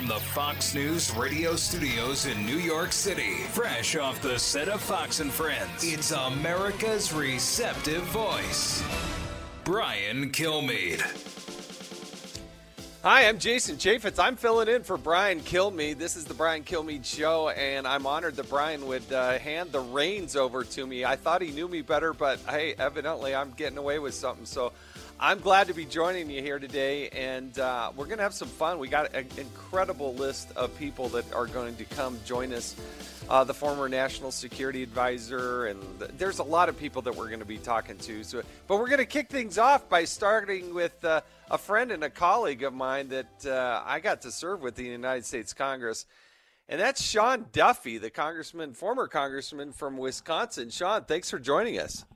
from the Fox News radio studios in New York City, fresh off the set of Fox and Friends, it's America's receptive voice, Brian Kilmeade. Hi, I'm Jason Chaffetz. I'm filling in for Brian Kilmeade. This is the Brian Kilmeade Show, and I'm honored that Brian would uh, hand the reins over to me. I thought he knew me better, but hey, evidently I'm getting away with something. So I'm glad to be joining you here today, and uh, we're going to have some fun. We got an incredible list of people that are going to come join us. Uh, the former national security advisor, and th- there's a lot of people that we're going to be talking to. So, but we're going to kick things off by starting with uh, a friend and a colleague of mine that uh, I got to serve with the United States Congress, and that's Sean Duffy, the congressman, former congressman from Wisconsin. Sean, thanks for joining us.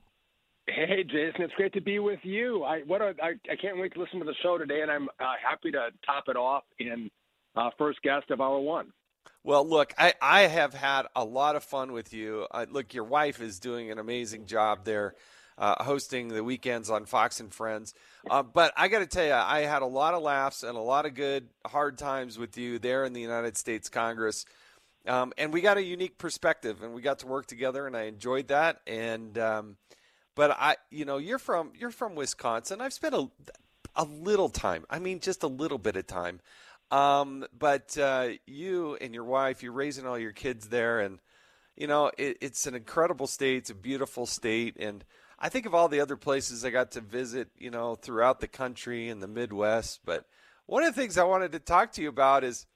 Hey, Jason, it's great to be with you. I what a, I, I can't wait to listen to the show today, and I'm uh, happy to top it off in uh, first guest of hour one. Well, look, I, I have had a lot of fun with you. Uh, look, your wife is doing an amazing job there, uh, hosting the weekends on Fox and Friends. Uh, but I got to tell you, I had a lot of laughs and a lot of good hard times with you there in the United States Congress. Um, and we got a unique perspective, and we got to work together, and I enjoyed that. And um, but I, you know, you're from you're from Wisconsin. I've spent a a little time. I mean, just a little bit of time um, but uh, you and your wife, you're raising all your kids there, and you know it, it's an incredible state. It's a beautiful state, and I think of all the other places I got to visit, you know, throughout the country and the Midwest. But one of the things I wanted to talk to you about is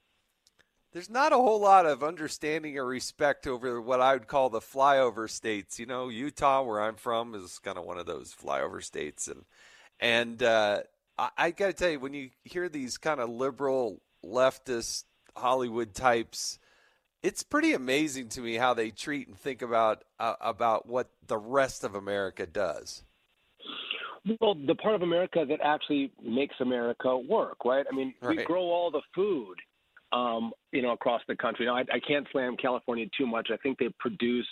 there's not a whole lot of understanding or respect over what I would call the flyover states. You know, Utah, where I'm from, is kind of one of those flyover states, and and uh, I, I got to tell you, when you hear these kind of liberal leftist Hollywood types, it's pretty amazing to me how they treat and think about uh, about what the rest of America does. Well, the part of America that actually makes America work, right? I mean, right. we grow all the food, um, you know, across the country. Now, I, I can't slam California too much. I think they produce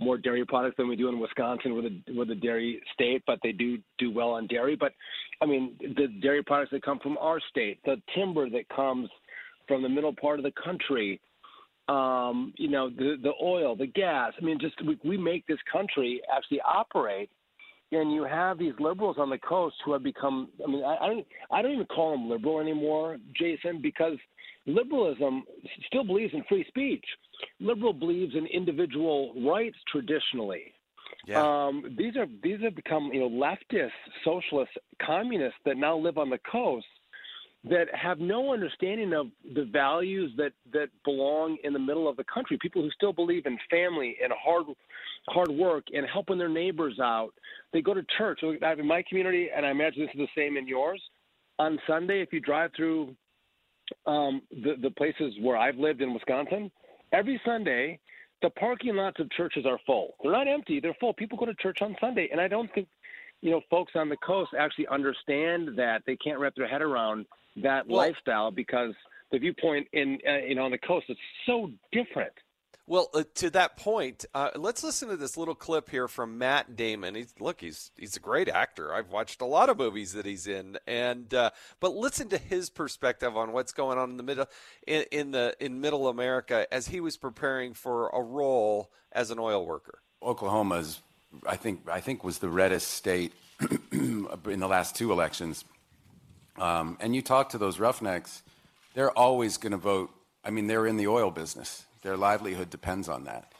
more dairy products than we do in Wisconsin. with a with a dairy state, but they do do well on dairy. But I mean, the dairy products that come from our state, the timber that comes from the middle part of the country, um, you know, the the oil, the gas. I mean, just we, we make this country actually operate. And you have these liberals on the coast who have become. I mean, I, I don't. I don't even call them liberal anymore, Jason, because liberalism still believes in free speech liberal believes in individual rights traditionally. Yeah. Um, these are these have become you know leftist, socialist, communists that now live on the coast that have no understanding of the values that that belong in the middle of the country. People who still believe in family and hard hard work and helping their neighbors out. They go to church. In my community, and I imagine this is the same in yours. On Sunday, if you drive through um, the the places where I've lived in Wisconsin, every Sunday, the parking lots of churches are full. They're not empty; they're full. People go to church on Sunday, and I don't think, you know, folks on the coast actually understand that. They can't wrap their head around that well, lifestyle because the viewpoint in uh, you know on the coast is so different. Well, uh, to that point, uh, let's listen to this little clip here from Matt Damon. He's look, he's he's a great actor. I've watched a lot of movies that he's in, and uh, but listen to his perspective on what's going on in the middle in, in the in Middle America as he was preparing for a role as an oil worker. Oklahoma is, I think, I think was the reddest state in the last two elections. Um, and you talk to those roughnecks, they're always going to vote. I mean, they're in the oil business their livelihood depends on that.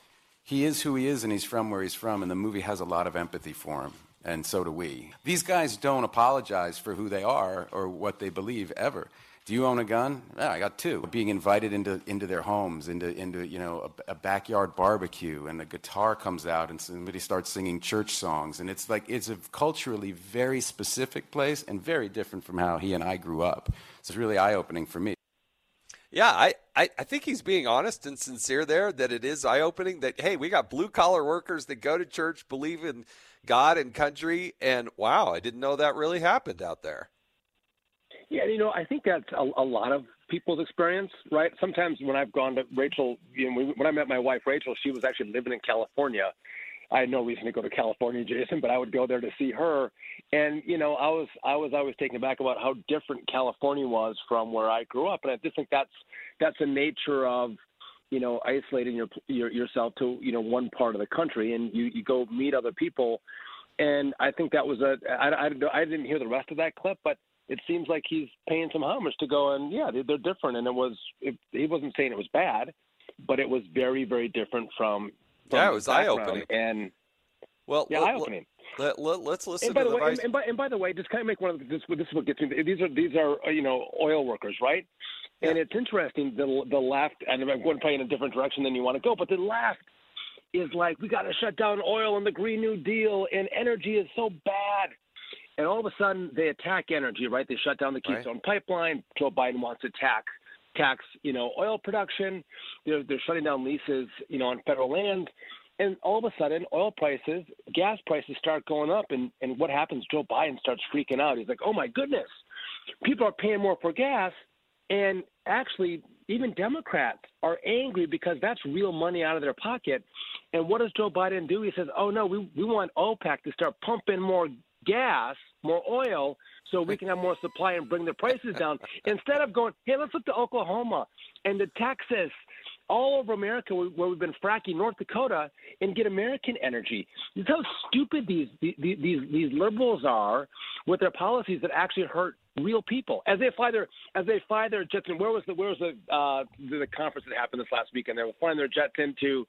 He is who he is, and he's from where he's from, and the movie has a lot of empathy for him. and so do we. These guys don't apologize for who they are or what they believe ever. Do you own a gun? Yeah, I got two. Being invited into, into their homes, into, into you know, a, a, backyard barbecue, and the guitar comes out, and somebody starts singing church songs. And it's like, it's a culturally very specific place and very different from how he and I grew up. So it's really eye opening for me. Yeah, I, I, I think he's being honest and sincere there that it is eye opening that, hey, we got blue collar workers that go to church, believe in God and country, and wow, I didn't know that really happened out there. Yeah, you know, I think that's a, a lot of people's experience, right? Sometimes when I've gone to Rachel, you know, when I met my wife Rachel, she was actually living in California. I had no reason to go to California, Jason, but I would go there to see her. And you know, I was I was always taken aback about how different California was from where I grew up, and I just think that's that's the nature of you know isolating your, your yourself to you know one part of the country, and you you go meet other people. And I think that was a I, I, I didn't hear the rest of that clip, but it seems like he's paying some homage to go and yeah, they're different. And it was it, he wasn't saying it was bad, but it was very very different from. Yeah, it was eye opening. And well, yeah, eye opening. Let, let, let's listen and by to the, way, vice. And, and, by, and by the way, just kind of make one of the, this. This is what gets me. These are these are uh, you know oil workers, right? Yeah. And it's interesting. The the left, and I'm going probably in a different direction than you want to go, but the left is like we got to shut down oil and the Green New Deal, and energy is so bad and all of a sudden they attack energy, right? They shut down the Keystone right. Pipeline. Joe Biden wants to tax tax, you know, oil production. They're they're shutting down leases, you know, on federal land. And all of a sudden, oil prices, gas prices start going up, and, and what happens? Joe Biden starts freaking out. He's like, "Oh my goodness, people are paying more for gas," and actually, even Democrats are angry because that's real money out of their pocket. And what does Joe Biden do? He says, "Oh no, we we want OPEC to start pumping more gas, more oil, so we can have more supply and bring the prices down. Instead of going, hey, let's look to Oklahoma and to Texas, all over America where we've been fracking, North Dakota, and get American energy. This how stupid these these these, these liberals are with their policies that actually hurt real people. As they fly their as they fly their jets in. Where was the where was the uh, the, the conference that happened this last weekend? They were flying their jets into.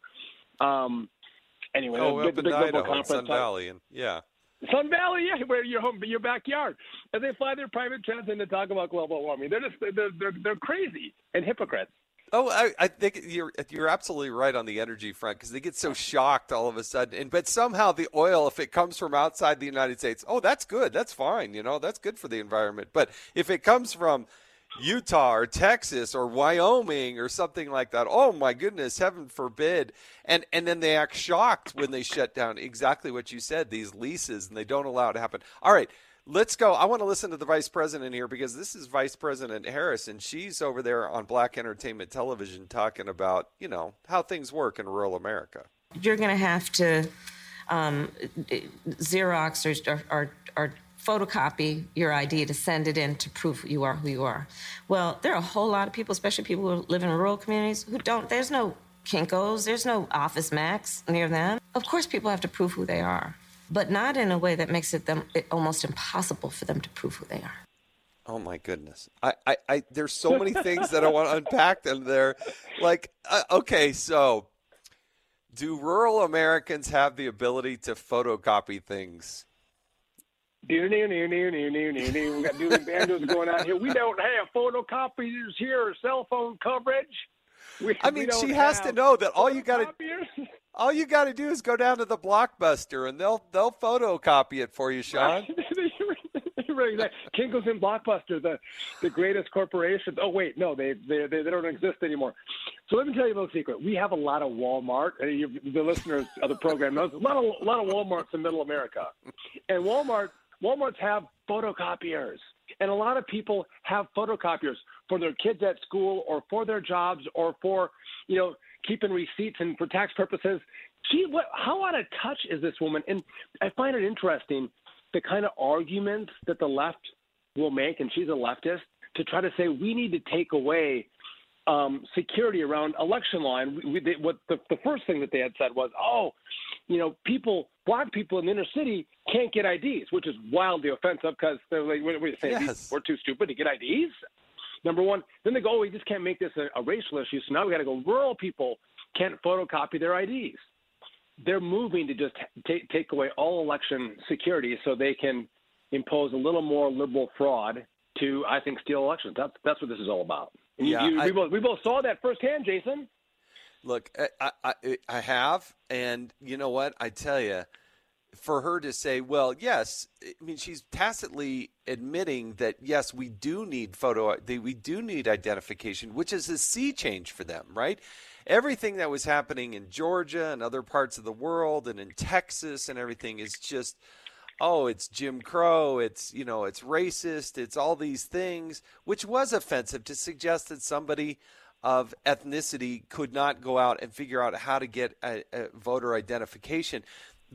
Um, anyway, oh, the, up the, in Idaho. Sun Valley, and yeah. Sun Valley, yeah, where your home, your backyard, and they fly their private jets in to talk about global warming. They're just they're they're, they're crazy and hypocrites. Oh, I, I, think you're you're absolutely right on the energy front because they get so shocked all of a sudden, and but somehow the oil, if it comes from outside the United States, oh, that's good, that's fine, you know, that's good for the environment. But if it comes from Utah or Texas or Wyoming or something like that. Oh my goodness, heaven forbid. And and then they act shocked when they shut down exactly what you said, these leases, and they don't allow it to happen. All right, let's go. I want to listen to the vice president here because this is Vice President Harris, and she's over there on Black Entertainment Television talking about, you know, how things work in rural America. You're going to have to um, Xerox or, or, or photocopy your ID to send it in to prove you are who you are. Well, there are a whole lot of people, especially people who live in rural communities, who don't, there's no Kinkos, there's no Office Max near them. Of course, people have to prove who they are, but not in a way that makes it them it almost impossible for them to prove who they are. Oh my goodness! I, I, I there's so many things that I want to unpack in there. Like, uh, okay, so do rural Americans have the ability to photocopy things? Near, near, near, near, near, near, near. We got dueling banjos going on here. We don't have photocopiers here or cell phone coverage. We, I mean, she has to know that all you got to all you got to do is go down to the blockbuster and they'll they'll photocopy it for you, Sean. Kinko's in Blockbuster, the the greatest corporations. Oh wait, no, they they they don't exist anymore. So let me tell you a little secret. We have a lot of Walmart, and you, the listeners of the program knows a lot of a lot of WalMarts in Middle America, and Walmart Walmarts have photocopiers. And a lot of people have photocopiers for their kids at school or for their jobs or for, you know, keeping receipts and for tax purposes. Gee, what, how out of touch is this woman? And I find it interesting the kind of arguments that the left will make, and she's a leftist, to try to say we need to take away um, security around election law. And we, they, what the, the first thing that they had said was, oh, you know, people, black people in the inner city can't get IDs, which is wildly offensive because they're like, what are you saying? Yes. We're too stupid to get IDs? Number one. Then they go, oh, we just can't make this a, a racial issue. So now we got to go, rural people can't photocopy their IDs. they're moving to just take take away all election security so they can impose a little more liberal fraud to, I think, steal elections. That's that's what this is all about. And yeah, you, you, I, we, both, we both saw that firsthand, Jason. Look, I, I, I have, and you know what? I tell you, for her to say, well, yes, I mean, she's tacitly admitting that yes, we do need photo, we do need identification, which is a sea change for them, right? Everything that was happening in Georgia and other parts of the world, and in Texas, and everything is just oh, it's Jim Crow, it's you know, it's racist, it's all these things, which was offensive to suggest that somebody of ethnicity could not go out and figure out how to get a, a voter identification.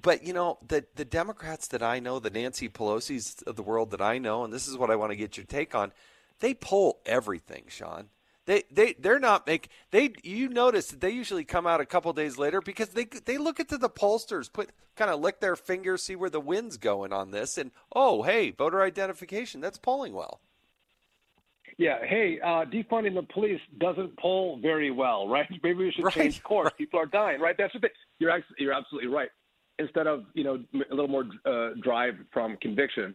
But you know, the the Democrats that I know, the Nancy Pelosi's of the world that I know, and this is what I want to get your take on, they poll everything, Sean. They they they're not make they you notice that they usually come out a couple days later because they they look into the pollsters, put kind of lick their fingers, see where the wind's going on this, and oh hey, voter identification that's polling well. Yeah, hey, uh, defunding the police doesn't poll very well, right? Maybe we should right. change course. Right. People are dying, right? That's what they, you're you're absolutely right. Instead of you know a little more uh, drive from conviction.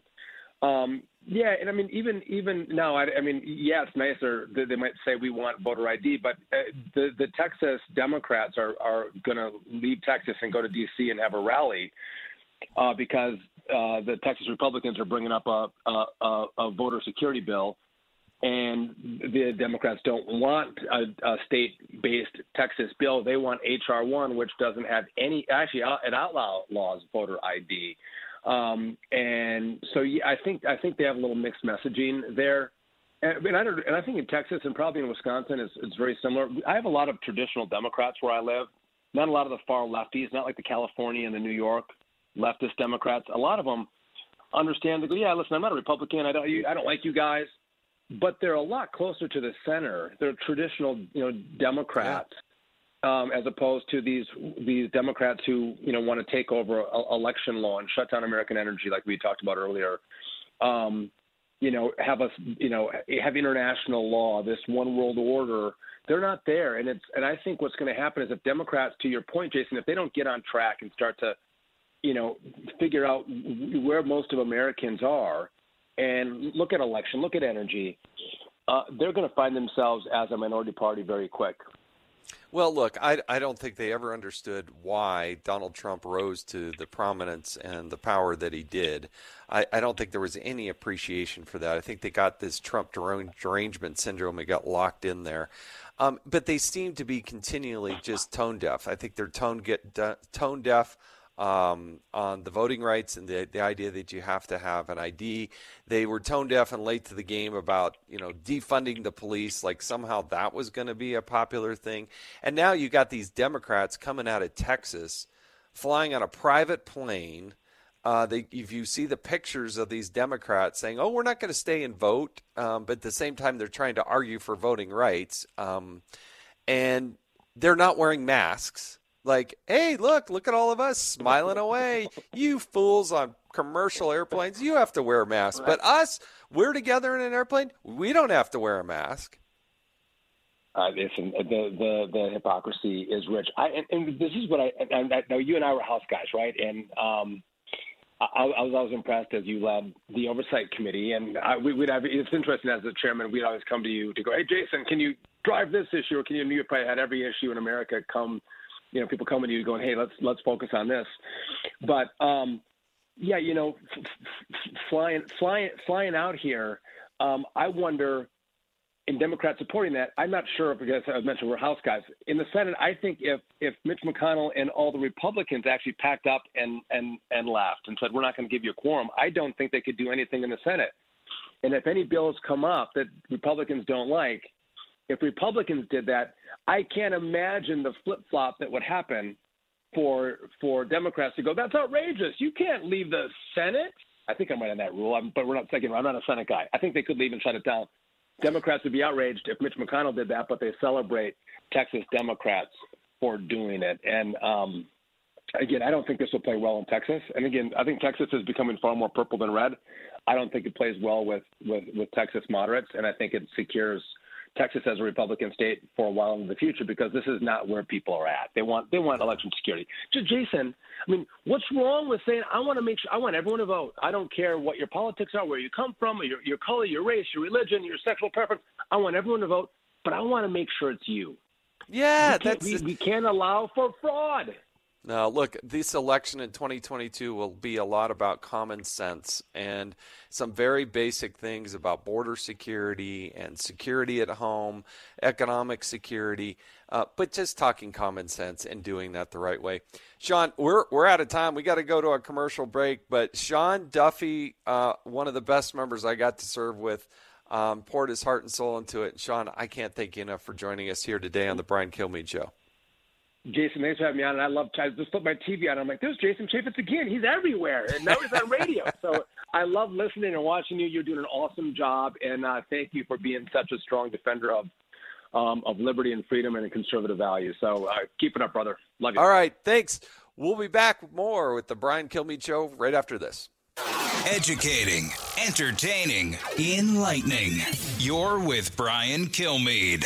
Um, yeah, and I mean, even even now, I, I mean, yeah, it's nicer. They, they might say we want voter ID, but uh, the the Texas Democrats are are going to leave Texas and go to D.C. and have a rally uh, because uh, the Texas Republicans are bringing up a a, a, voter security bill, and the Democrats don't want a, a state-based Texas bill. They want HR one, which doesn't have any actually it outlaws voter ID. Um, and so yeah, I think I think they have a little mixed messaging there. And, I don't, and I think in Texas and probably in Wisconsin it's, it's very similar. I have a lot of traditional Democrats where I live, not a lot of the far lefties, not like the California and the New York leftist Democrats. A lot of them understand. Go, yeah, listen, I'm not a Republican. I don't, I don't like you guys, but they're a lot closer to the center. They're traditional, you know, Democrats um, as opposed to these these Democrats who you know want to take over a, election law and shut down American energy, like we talked about earlier. Um, you know, have us, you know, have international law, this one world order. They're not there, and it's and I think what's going to happen is if Democrats, to your point, Jason, if they don't get on track and start to, you know, figure out where most of Americans are, and look at election, look at energy, uh, they're going to find themselves as a minority party very quick. Well, look, I, I don't think they ever understood why Donald Trump rose to the prominence and the power that he did. I, I don't think there was any appreciation for that. I think they got this Trump derangement syndrome and got locked in there. Um, but they seem to be continually just tone deaf. I think they're tone get de- tone deaf um, on the voting rights and the, the idea that you have to have an ID. They were tone deaf and late to the game about you know defunding the police, like somehow that was going to be a popular thing. And now you got these Democrats coming out of Texas, flying on a private plane. Uh, they, if you see the pictures of these Democrats saying, "Oh, we're not going to stay and vote," um, but at the same time they're trying to argue for voting rights, um, and they're not wearing masks like, hey, look, look at all of us smiling away. You fools on commercial airplanes, you have to wear a mask. But us, we're together in an airplane, we don't have to wear a mask. Uh, listen, the, the the hypocrisy is rich. I and, and this is what I, and I know you and I were house guys, right? And um, I, I was always impressed as you led the oversight committee, and I, we, would have. It's interesting as the chairman, we'd always come to you to go, "Hey, Jason, can you drive this issue, or can you?" You probably had every issue in America come you know people coming to you going, hey, let's let's focus on this. But um, yeah, you know, f- f- flying flying flying out here, um, I wonder. In Democrats supporting that, I'm not sure if, because I mentioned we're House guys. In the Senate, I think if if Mitch McConnell and all the Republicans actually packed up and and and left and said we're not going to give you a quorum, I don't think they could do anything in the Senate. And if any bills come up that Republicans don't like, if Republicans did that, I can't imagine the flip flop that would happen for for Democrats to go. That's outrageous. You can't leave the Senate. I think I'm right on that rule, I'm, but we're not second. I'm not a Senate guy. I think they could leave and shut it down. Democrats would be outraged if Mitch McConnell did that, but they celebrate Texas Democrats for doing it. And um, again, I don't think this will play well in Texas. And again, I think Texas is becoming far more purple than red. I don't think it plays well with with, with Texas moderates, and I think it secures Texas as a Republican state for a while in the future because this is not where people are at. They want they want election security. Just Jason, I mean, what's wrong with saying I want to make sure I want everyone to vote? I don't care what your politics are, where you come from, your your color, your race, your religion, your sexual preference. I want everyone to vote, but I want to make sure it's you. Yeah, we that's we, we can't allow for fraud. Now, look, this election in 2022 will be a lot about common sense and some very basic things about border security and security at home, economic security, uh, but just talking common sense and doing that the right way. Sean, we're, we're out of time. We got to go to a commercial break, but Sean Duffy, uh, one of the best members I got to serve with, um, poured his heart and soul into it. Sean, I can't thank you enough for joining us here today on the Brian Kilmeade Show. Jason, thanks for having me on. And I love, I just put my TV on. I'm like, there's Jason Chaffetz again. He's everywhere. And now he's on radio. so I love listening and watching you. You're doing an awesome job. And uh, thank you for being such a strong defender of um, of liberty and freedom and conservative values. So uh, keep it up, brother. Love you. All right. Thanks. We'll be back more with the Brian Kilmeade Show right after this. Educating, entertaining, enlightening. You're with Brian Kilmeade.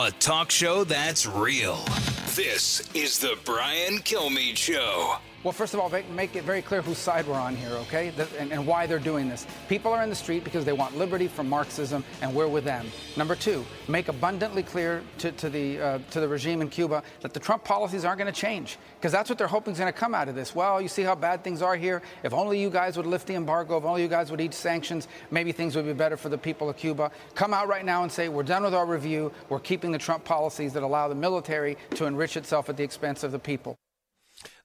A talk show that's real. This is the Brian Kilmeade Show. Well, first of all, make it very clear whose side we're on here, okay? and, why they're doing this. People are in the street because they want liberty from Marxism, and we're with them. Number two, make abundantly clear to, to the, uh, to the regime in Cuba that the Trump policies aren't going to change, because that's what they're hoping is going to come out of this. Well, you see how bad things are here. If only you guys would lift the embargo, if only you guys would ease sanctions, maybe things would be better for the people of Cuba. Come out right now and say, we're done with our review. We're keeping the Trump policies that allow the military to enrich itself at the expense of the people.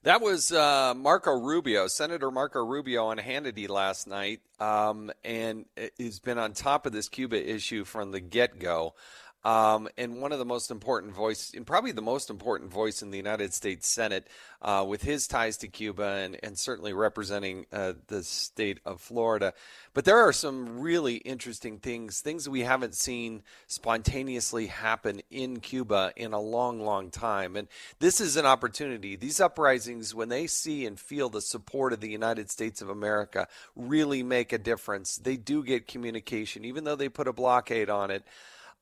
That was uh, Marco Rubio, Senator Marco Rubio on Hannity last night, um, and he's been on top of this Cuba issue from the get go. Um, and one of the most important voice, and probably the most important voice in the United States Senate, uh, with his ties to Cuba and, and certainly representing uh, the state of Florida. But there are some really interesting things, things we haven't seen spontaneously happen in Cuba in a long, long time. And this is an opportunity. These uprisings, when they see and feel the support of the United States of America, really make a difference. They do get communication, even though they put a blockade on it.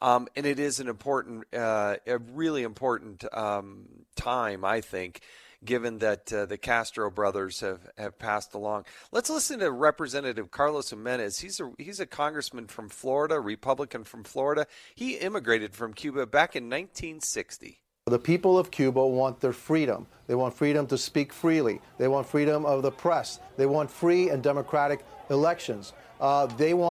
Um, and it is an important, uh, a really important um, time, I think, given that uh, the Castro brothers have, have passed along. Let's listen to Representative Carlos Gimenez. He's a he's a congressman from Florida, Republican from Florida. He immigrated from Cuba back in 1960. The people of Cuba want their freedom. They want freedom to speak freely. They want freedom of the press. They want free and democratic elections. Uh, they want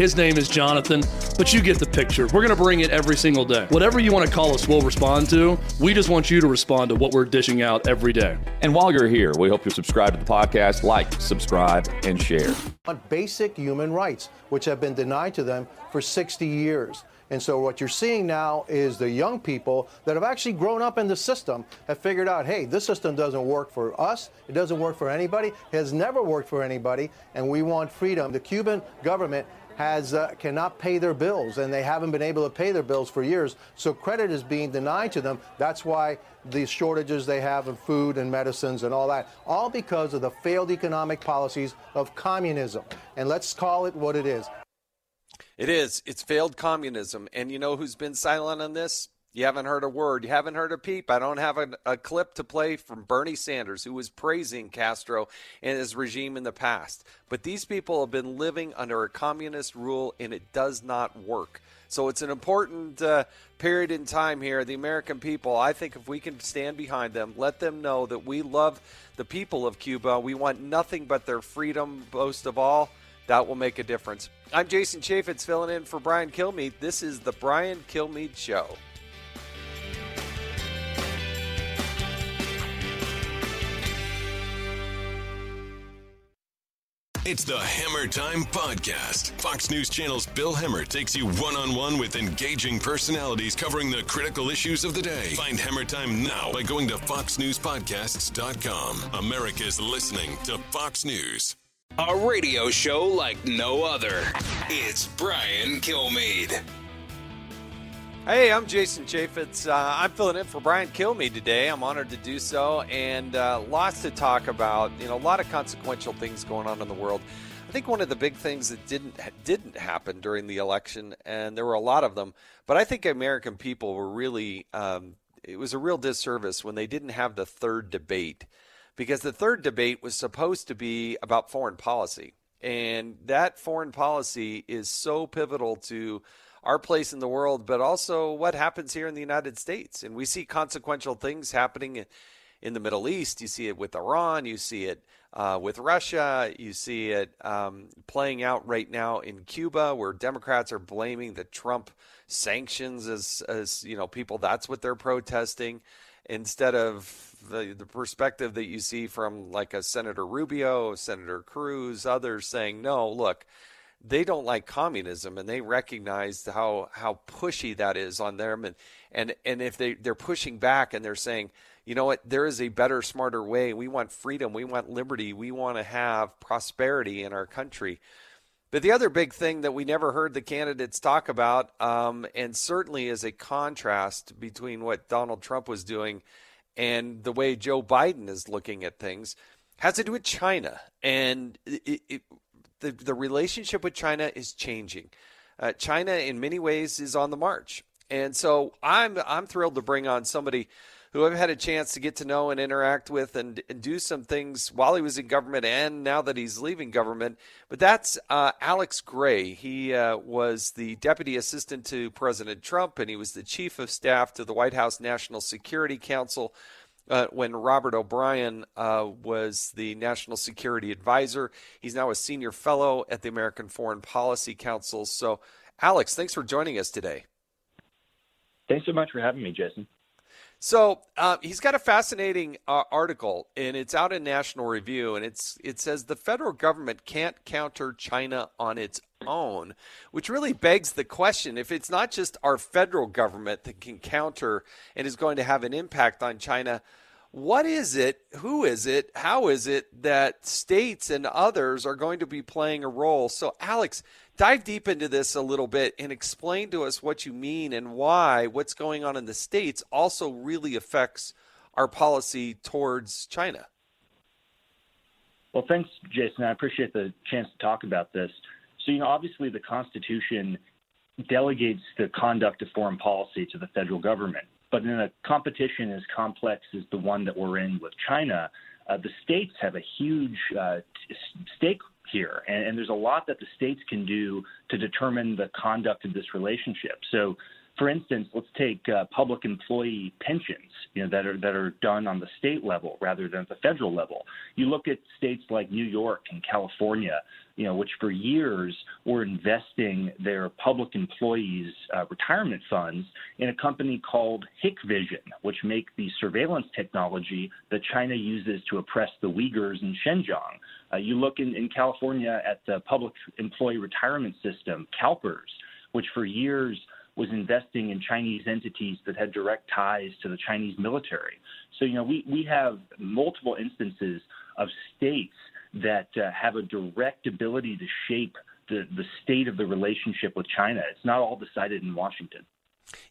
His name is Jonathan, but you get the picture. We're going to bring it every single day. Whatever you want to call us, we'll respond to. We just want you to respond to what we're dishing out every day. And while you're here, we hope you subscribe to the podcast, like, subscribe, and share. On basic human rights, which have been denied to them for 60 years. And so what you're seeing now is the young people that have actually grown up in the system have figured out, hey, this system doesn't work for us. It doesn't work for anybody. It has never worked for anybody. And we want freedom. The Cuban government has uh, cannot pay their bills, and they haven't been able to pay their bills for years. So credit is being denied to them. That's why the shortages they have of food and medicines and all that, all because of the failed economic policies of communism. And let's call it what it is. It is. It's failed communism. And you know who's been silent on this? You haven't heard a word. You haven't heard a peep. I don't have a, a, clip to play from Bernie Sanders, who was praising Castro and his regime in the past. But these people have been living under a communist rule, and it does not work. So it's an important uh, period in time here. The American people, I think if we can stand behind them, let them know that we love the people of Cuba. We want nothing but their freedom, most of all that will make a difference. I'm Jason Chaffetz filling in for Brian Kilmeade. This is the Brian Kilmeade Show. It's the Hemmer Time Podcast. Fox News Channel's Bill Hemmer takes you one on one with engaging personalities covering the critical issues of the day. Find Hemmer Time now by going to FoxNewsPodcasts.com. America's listening to Fox News. A radio show like no other. It's Brian Kilmeade. Hey, I'm Jason Chaffetz. Uh, I'm filling in for Brian Kilmeade today. I'm honored to do so, and uh, lots to talk about. You know, a lot of consequential things going on in the world. I think one of the big things that didn't didn't happen during the election, and there were a lot of them, but I think American people were really. Um, it was a real disservice when they didn't have the third debate because the third debate was supposed to be about foreign policy. And that foreign policy is so pivotal to our place in the world, but also what happens here in the United States. And we see consequential things happening in the Middle East. You see it with Iran, you see it uh, with Russia, you see it um, playing out right now in Cuba, where Democrats are blaming the Trump sanctions as, as you know, people, that's what they're protesting instead of the, the perspective that you see from like a Senator Rubio, Senator Cruz, others saying, no, look, they don't like communism and they recognize how, how pushy that is on them. And, and, and if they, they're pushing back and they're saying, you know what, there is a better, smarter way. We want freedom. We want liberty. We want to have prosperity in our country. But the other big thing that we never heard the candidates talk about, um, and certainly is a contrast between what Donald Trump was doing and the way Joe Biden is looking at things, has to do with China. And it, it, the, the relationship with China is changing. Uh, China, in many ways, is on the march. And so I'm, I'm thrilled to bring on somebody who I've had a chance to get to know and interact with and, and do some things while he was in government and now that he's leaving government. But that's uh, Alex Gray. He uh, was the deputy assistant to President Trump and he was the chief of staff to the White House National Security Council. Uh, when Robert O'Brien uh, was the national security advisor. He's now a senior fellow at the American Foreign Policy Council. So, Alex, thanks for joining us today. Thanks so much for having me, Jason. So uh, he's got a fascinating uh, article, and it's out in National Review, and it's it says the federal government can't counter China on its own, which really begs the question: if it's not just our federal government that can counter and is going to have an impact on China, what is it? Who is it? How is it that states and others are going to be playing a role? So, Alex, dive deep into this a little bit and explain to us what you mean and why what's going on in the states also really affects our policy towards China. Well, thanks, Jason. I appreciate the chance to talk about this. So, you know, obviously the Constitution delegates the conduct of foreign policy to the federal government. But in a competition as complex as the one that we're in with China, uh, the states have a huge uh, stake here, and, and there's a lot that the states can do to determine the conduct of this relationship. So, for instance, let's take uh, public employee pensions, you know, that are that are done on the state level rather than at the federal level. You look at states like New York and California, you know, which for years were investing their public employees' uh, retirement funds in a company called Hikvision, which make the surveillance technology that China uses to oppress the Uyghurs in Xinjiang. Uh, you look in, in California at the public employee retirement system, CalPERS, which for years was investing in Chinese entities that had direct ties to the Chinese military. So, you know, we, we have multiple instances of states that uh, have a direct ability to shape the, the state of the relationship with China. It's not all decided in Washington.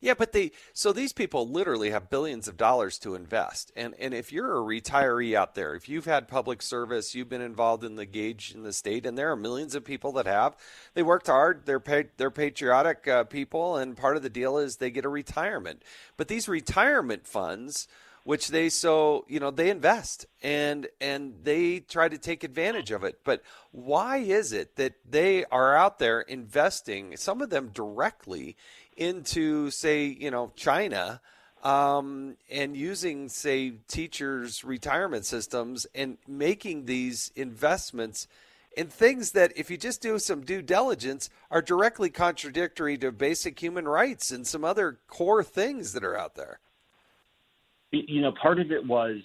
Yeah, but they so these people literally have billions of dollars to invest. And and if you're a retiree out there, if you've had public service, you've been involved in the gauge in the state and there are millions of people that have. They worked hard, they're they're patriotic uh, people and part of the deal is they get a retirement. But these retirement funds which they so you know they invest and and they try to take advantage of it but why is it that they are out there investing some of them directly into, say, you know, China um, and using, say, teachers' retirement systems and making these investments in things that, if you just do some due diligence, are directly contradictory to basic human rights and some other core things that are out there. You know, part of it was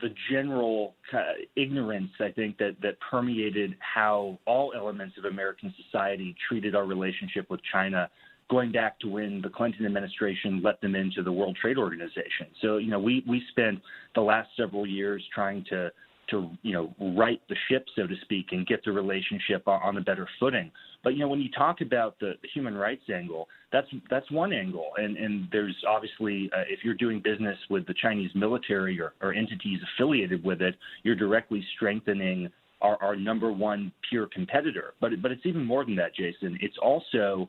the general kind of ignorance, I think, that, that permeated how all elements of American society treated our relationship with China going back to when the Clinton administration let them into the World Trade Organization. So, you know, we, we spent the last several years trying to, to, you know, right the ship, so to speak, and get the relationship on a better footing. But, you know, when you talk about the, human rights angle, that's, that's one angle. And, and there's obviously, uh, if you're doing business with the Chinese military or, or entities affiliated with it, you're directly strengthening our, our, number one peer competitor. But but it's even more than that, Jason. It's also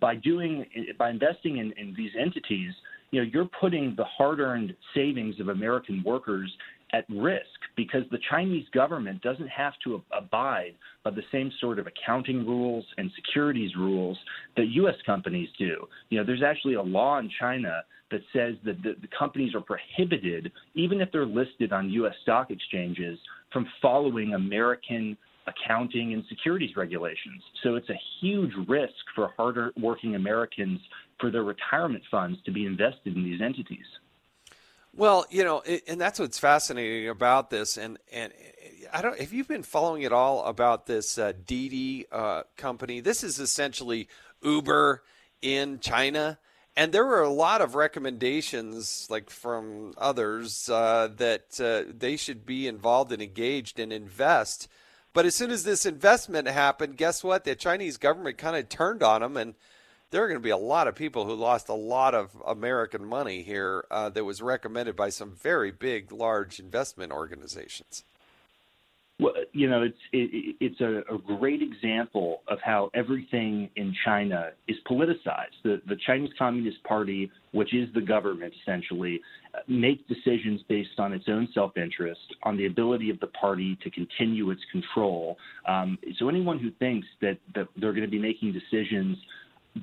by doing by investing in, in these entities, you know, you're putting the hard-earned savings of American workers at risk because the Chinese government doesn't have to abide by the same sort of accounting rules and securities rules that U.S. companies do. You know, there's actually a law in China that says that the, the companies are prohibited, even if they're listed on U.S. stock exchanges, from following American accounting and securities regulations. So it's a huge risk for harder working Americans for their retirement funds to be invested in these entities. Well, you know, and that's what's fascinating about this. And and I don't if you've been following it all about this uh, Didi uh, company. This is essentially Uber in China. And there were a lot of recommendations, like from others, uh, that uh, they should be involved and engaged and invest but as soon as this investment happened, guess what? The Chinese government kind of turned on them, and there are going to be a lot of people who lost a lot of American money here uh, that was recommended by some very big, large investment organizations. Well, you know, it's it, it's a, a, great example of how everything in China is politicized. The the Chinese Communist Party, which is the government essentially, make decisions based on its own self-interest, on the ability of the party to continue its control. Um, so anyone who thinks that that they're going to be making decisions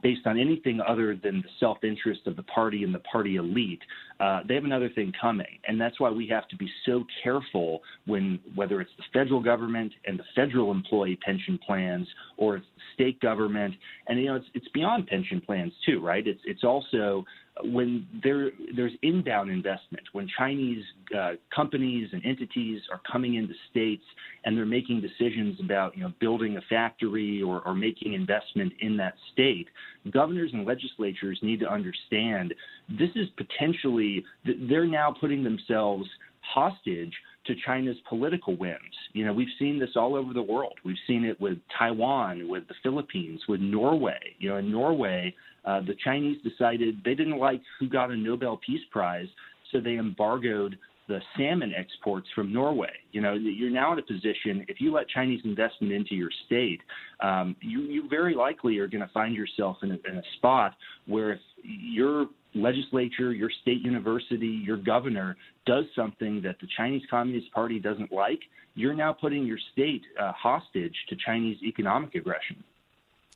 based on anything other than the self-interest of the party and the party elite, uh, they have another thing coming, and that's why we have to be so careful when whether it's the federal government and the federal employee pension plans or it's state government, and you know it's it's beyond pension plans too, right? It's it's also when there there's inbound investment, when Chinese uh, companies and entities are coming into states and they're making decisions about you know building a factory or, or making investment in that state, governors and legislatures need to understand this is potentially they're now putting themselves hostage to China's political whims. You know, we've seen this all over the world. We've seen it with Taiwan, with the Philippines, with Norway. You know, in Norway, uh, the Chinese decided they didn't like who got a Nobel Peace Prize, so they embargoed the salmon exports from Norway. You know, you're now in a position, if you let Chinese investment into your state, um, you, you very likely are going to find yourself in a, in a spot where if your legislature, your state university, your governor does something that the Chinese Communist Party doesn't like, you're now putting your state uh, hostage to Chinese economic aggression.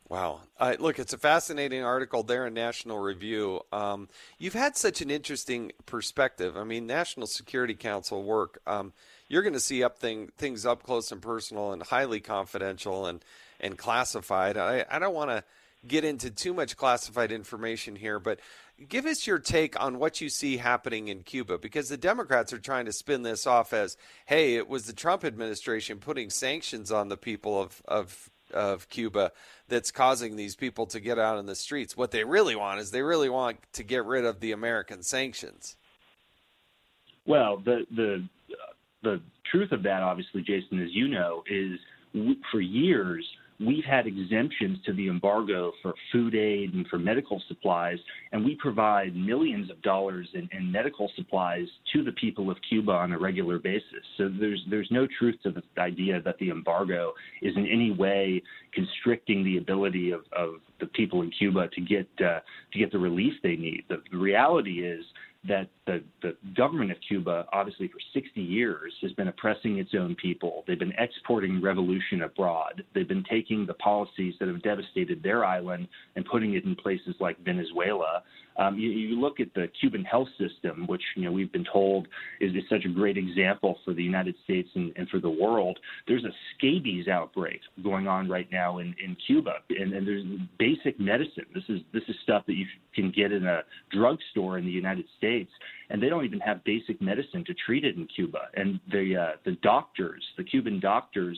Wow. Uh, look, it's a fascinating article there in National Review. Um, you've had such an interesting perspective. I mean, National Security Council work. Um, you're going to see up thing, things up close and personal and highly confidential and, and classified. I, I don't want to get into too much classified information here, but give us your take on what you see happening in Cuba because the Democrats are trying to spin this off as, hey, it was the Trump administration putting sanctions on the people of, of of Cuba that's causing these people to get out in the streets. What they really want is they really want to get rid of the American sanctions. Well, the the the truth of that, obviously, Jason, as you know, is for years we've had exemptions to the embargo for food aid and for medical supplies, and we provide millions of dollars in, in, medical supplies to the people of Cuba on a regular basis. So there's there's no truth to the idea that the embargo is in any way constricting the ability of, of the people in Cuba to get uh, to get the relief they need. The, the reality is that the, the government of Cuba, obviously for 60 years, has been oppressing its own people. They've been exporting revolution abroad. They've been taking the policies that have devastated their island and putting it in places like Venezuela. Um, you, you, look at the Cuban health system, which you know we've been told is, is such a great example for the United States and, and, for the world. There's a scabies outbreak going on right now in, in Cuba, and, and, there's basic medicine. This is this is stuff that you can get in a drugstore in the United States, and they don't even have basic medicine to treat it in Cuba. And the uh, the doctors, the Cuban doctors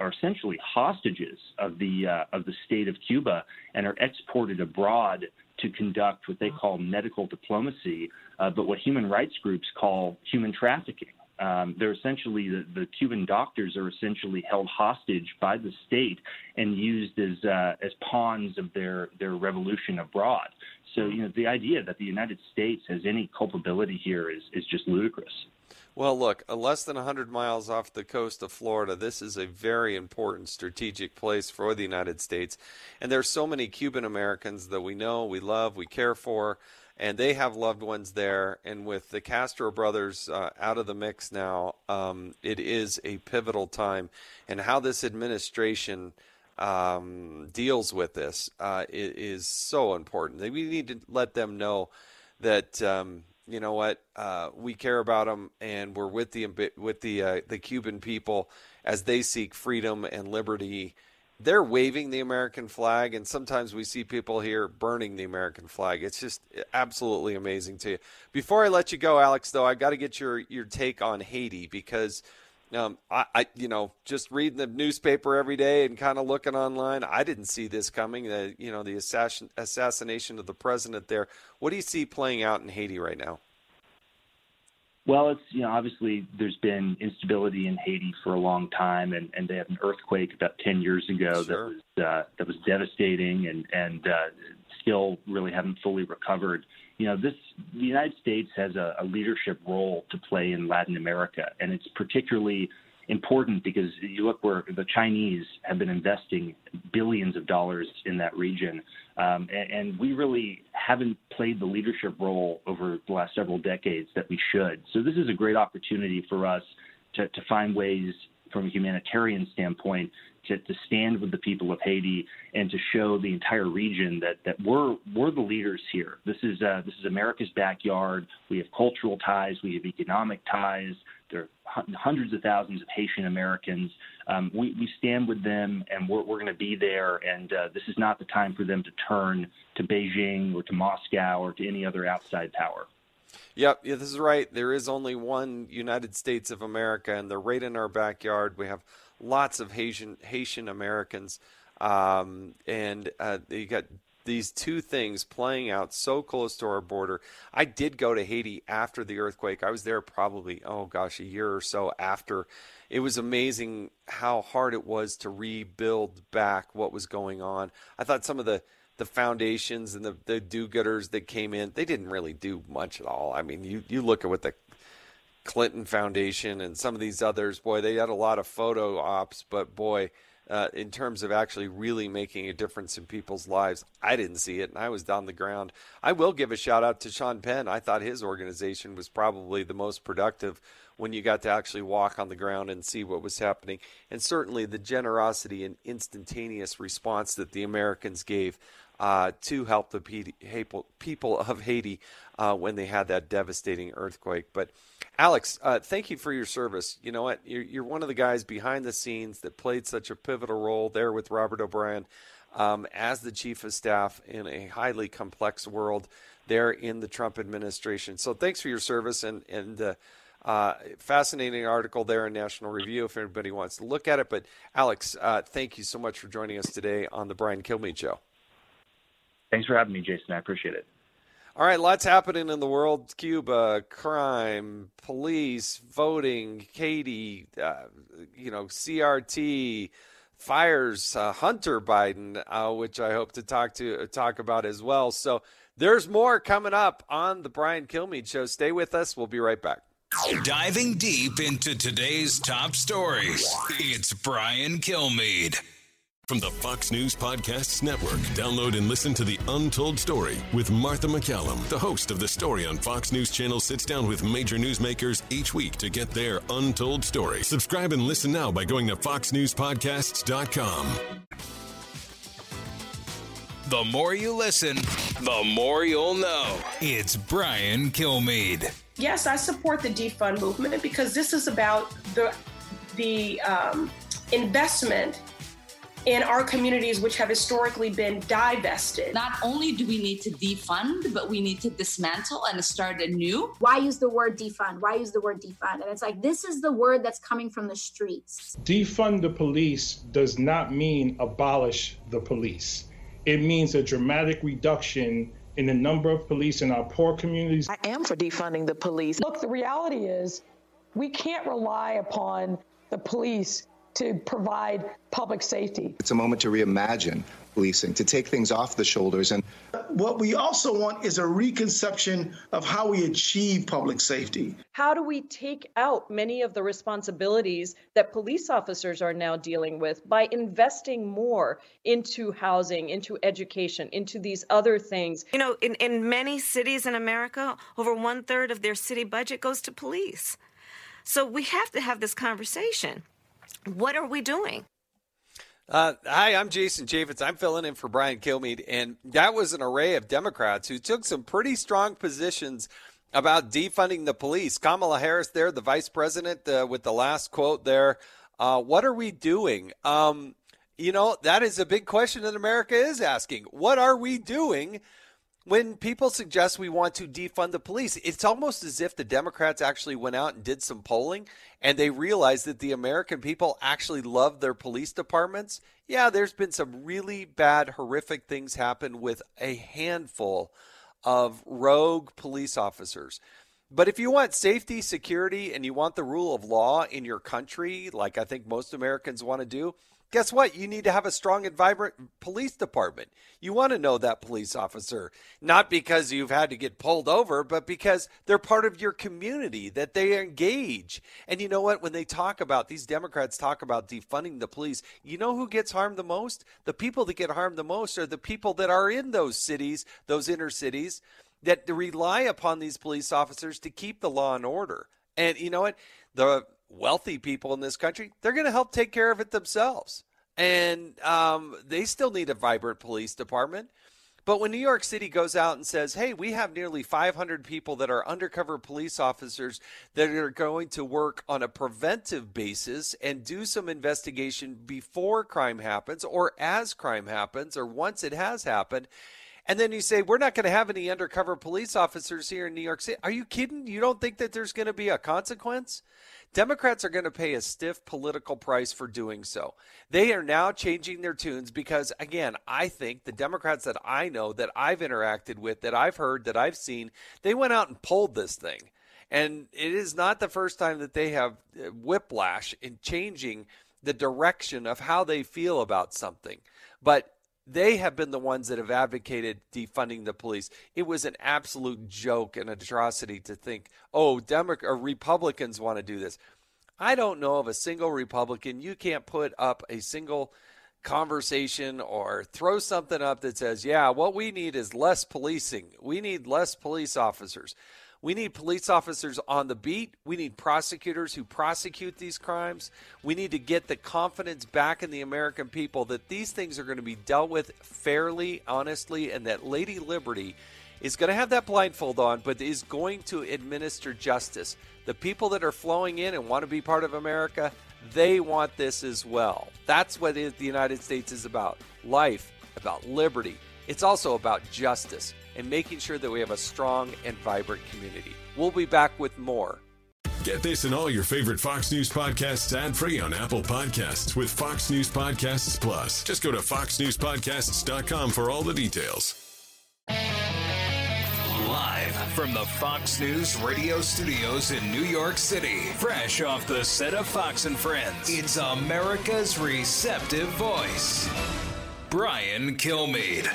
are essentially hostages of the uh, of the state of Cuba and are exported abroad to conduct what they call medical diplomacy, uh, but what human rights groups call human trafficking. Um, they're essentially the, the, Cuban doctors are essentially held hostage by the state and used as uh, as pawns of their their revolution abroad. So you know the idea that the United States has any culpability here is is just ludicrous. Well, look, less than 100 miles off the coast of Florida, this is a very important strategic place for the United States. And there's so many Cuban Americans that we know, we love, we care for, and they have loved ones there. And with the Castro brothers uh, out of the mix now, um, it is a pivotal time. And how this administration um, deals with this uh, is so important. We need to let them know that. Um, you know what, uh, we care about them, and we're with the with the uh, the Cuban people as they seek freedom and liberty. They're waving the American flag, and sometimes we see people here burning the American flag. It's just absolutely amazing to you. Before I let you go, Alex, though, I got to get your your take on Haiti because. Um, I, I, you know, just reading the newspaper every day and kind of looking online, I didn't see this coming. The, you know, the assassin, assassination of the president there. What do you see playing out in Haiti right now? Well, it's you know obviously there's been instability in Haiti for a long time, and, and they had an earthquake about ten years ago sure. that was uh, that was devastating, and and uh, still really haven't fully recovered. You know, this the United States has a, a leadership role to play in Latin America, and it's particularly important because you look where the Chinese have been investing billions of dollars in that region, um, and, and, we really haven't played the leadership role over the last several decades that we should. So this is a great opportunity for us to, to find ways from a humanitarian standpoint to, to stand with the people of Haiti and to show the entire region that, that we're we're the leaders here. This is uh, this is America's backyard. We have cultural ties, we have economic ties. There are hundreds of thousands of Haitian Americans. Um, we, we stand with them, and we're, we're going to be there. And uh, this is not the time for them to turn to Beijing or to Moscow or to any other outside power. Yep, yeah, this is right. There is only one United States of America, and they're right in our backyard. We have lots of Haitian Haitian Americans, um, and uh, you got these two things playing out so close to our border. I did go to Haiti after the earthquake. I was there probably oh gosh a year or so after. It was amazing how hard it was to rebuild back what was going on. I thought some of the the foundations and the, the do-gooders that came in, they didn't really do much at all. I mean, you, you look at what the Clinton Foundation and some of these others, boy, they had a lot of photo ops, but boy, uh, in terms of actually really making a difference in people's lives, I didn't see it, and I was down the ground. I will give a shout out to Sean Penn. I thought his organization was probably the most productive when you got to actually walk on the ground and see what was happening. And certainly the generosity and instantaneous response that the Americans gave uh, to help the people of Haiti uh, when they had that devastating earthquake. But Alex, uh, thank you for your service. You know what? You're, you're, one of the guys behind the scenes that played such a pivotal role there with Robert O'Brien um, as the chief of staff in a highly complex world there in the Trump administration. So thanks for your service and and. Uh, uh, fascinating article there in National Review if anybody wants to look at it. But Alex, uh, thank you so much for joining us today on the Brian Kilmeade Show. Thanks for having me, Jason. I appreciate it. All right, lots happening in the world Cuba, crime, police, voting, Katie, uh, you know, CRT, fires, uh, Hunter Biden, uh, which I hope to talk to talk about as well. So there's more coming up on the Brian Kilmeade Show. Stay with us. We'll be right back. Diving deep into today's top stories, it's Brian Kilmeade. From the Fox News Podcasts Network, download and listen to The Untold Story with Martha McCallum. The host of The Story on Fox News Channel sits down with major newsmakers each week to get their untold story. Subscribe and listen now by going to foxnewspodcasts.com. The more you listen, the more you'll know. It's Brian Kilmeade. Yes, I support the defund movement because this is about the the um, investment in our communities, which have historically been divested. Not only do we need to defund, but we need to dismantle and start anew. Why use the word defund? Why use the word defund? And it's like, this is the word that's coming from the streets. Defund the police does not mean abolish the police, it means a dramatic reduction in the number of police in our poor communities. I am for defunding the police. Look, the reality is we can't rely upon the police to provide public safety. It's a moment to reimagine policing, to take things off the shoulders. And what we also want is a reconception of how we achieve public safety. How do we take out many of the responsibilities that police officers are now dealing with by investing more into housing, into education, into these other things? You know, in, in many cities in America, over one third of their city budget goes to police. So we have to have this conversation. What are we doing? Uh, hi, I'm Jason Chaffetz. I'm filling in for Brian Kilmeade, and that was an array of Democrats who took some pretty strong positions about defunding the police. Kamala Harris, there, the vice president, uh, with the last quote there. Uh, what are we doing? Um, you know, that is a big question that America is asking. What are we doing when people suggest we want to defund the police, it's almost as if the Democrats actually went out and did some polling and they realized that the American people actually love their police departments. Yeah, there's been some really bad, horrific things happen with a handful of rogue police officers. But if you want safety, security, and you want the rule of law in your country, like I think most Americans want to do, guess what? You need to have a strong and vibrant police department. You want to know that police officer, not because you've had to get pulled over, but because they're part of your community, that they engage. And you know what? When they talk about, these Democrats talk about defunding the police, you know who gets harmed the most? The people that get harmed the most are the people that are in those cities, those inner cities, that rely upon these police officers to keep the law and order. And you know what? The wealthy people in this country, they're going to help take care of it themselves. And um, they still need a vibrant police department. But when New York City goes out and says, hey, we have nearly 500 people that are undercover police officers that are going to work on a preventive basis and do some investigation before crime happens or as crime happens or once it has happened. And then you say, we're not going to have any undercover police officers here in New York City. Are you kidding? You don't think that there's going to be a consequence? Democrats are going to pay a stiff political price for doing so. They are now changing their tunes because, again, I think the Democrats that I know, that I've interacted with, that I've heard, that I've seen, they went out and pulled this thing. And it is not the first time that they have uh, whiplash in changing the direction of how they feel about something. But they have been the ones that have advocated defunding the police. It was an absolute joke and atrocity to think, oh, Democrats or Republicans want to do this. I don't know of a single Republican. You can't put up a single conversation or throw something up that says, yeah, what we need is less policing. We need less police officers. We need police officers on the beat. We need prosecutors who prosecute these crimes. We need to get the confidence back in the American people that these things are going to be dealt with fairly, honestly, and that Lady Liberty is going to have that blindfold on, but is going to administer justice. The people that are flowing in and want to be part of America, they want this as well. That's what the United States is about life, about liberty. It's also about justice and making sure that we have a strong and vibrant community. We'll be back with more. Get this and all your favorite Fox News podcasts ad free on Apple Podcasts with Fox News Podcasts Plus. Just go to foxnewspodcasts.com for all the details. Live from the Fox News radio studios in New York City, fresh off the set of Fox and Friends, it's America's receptive voice, Brian Kilmeade.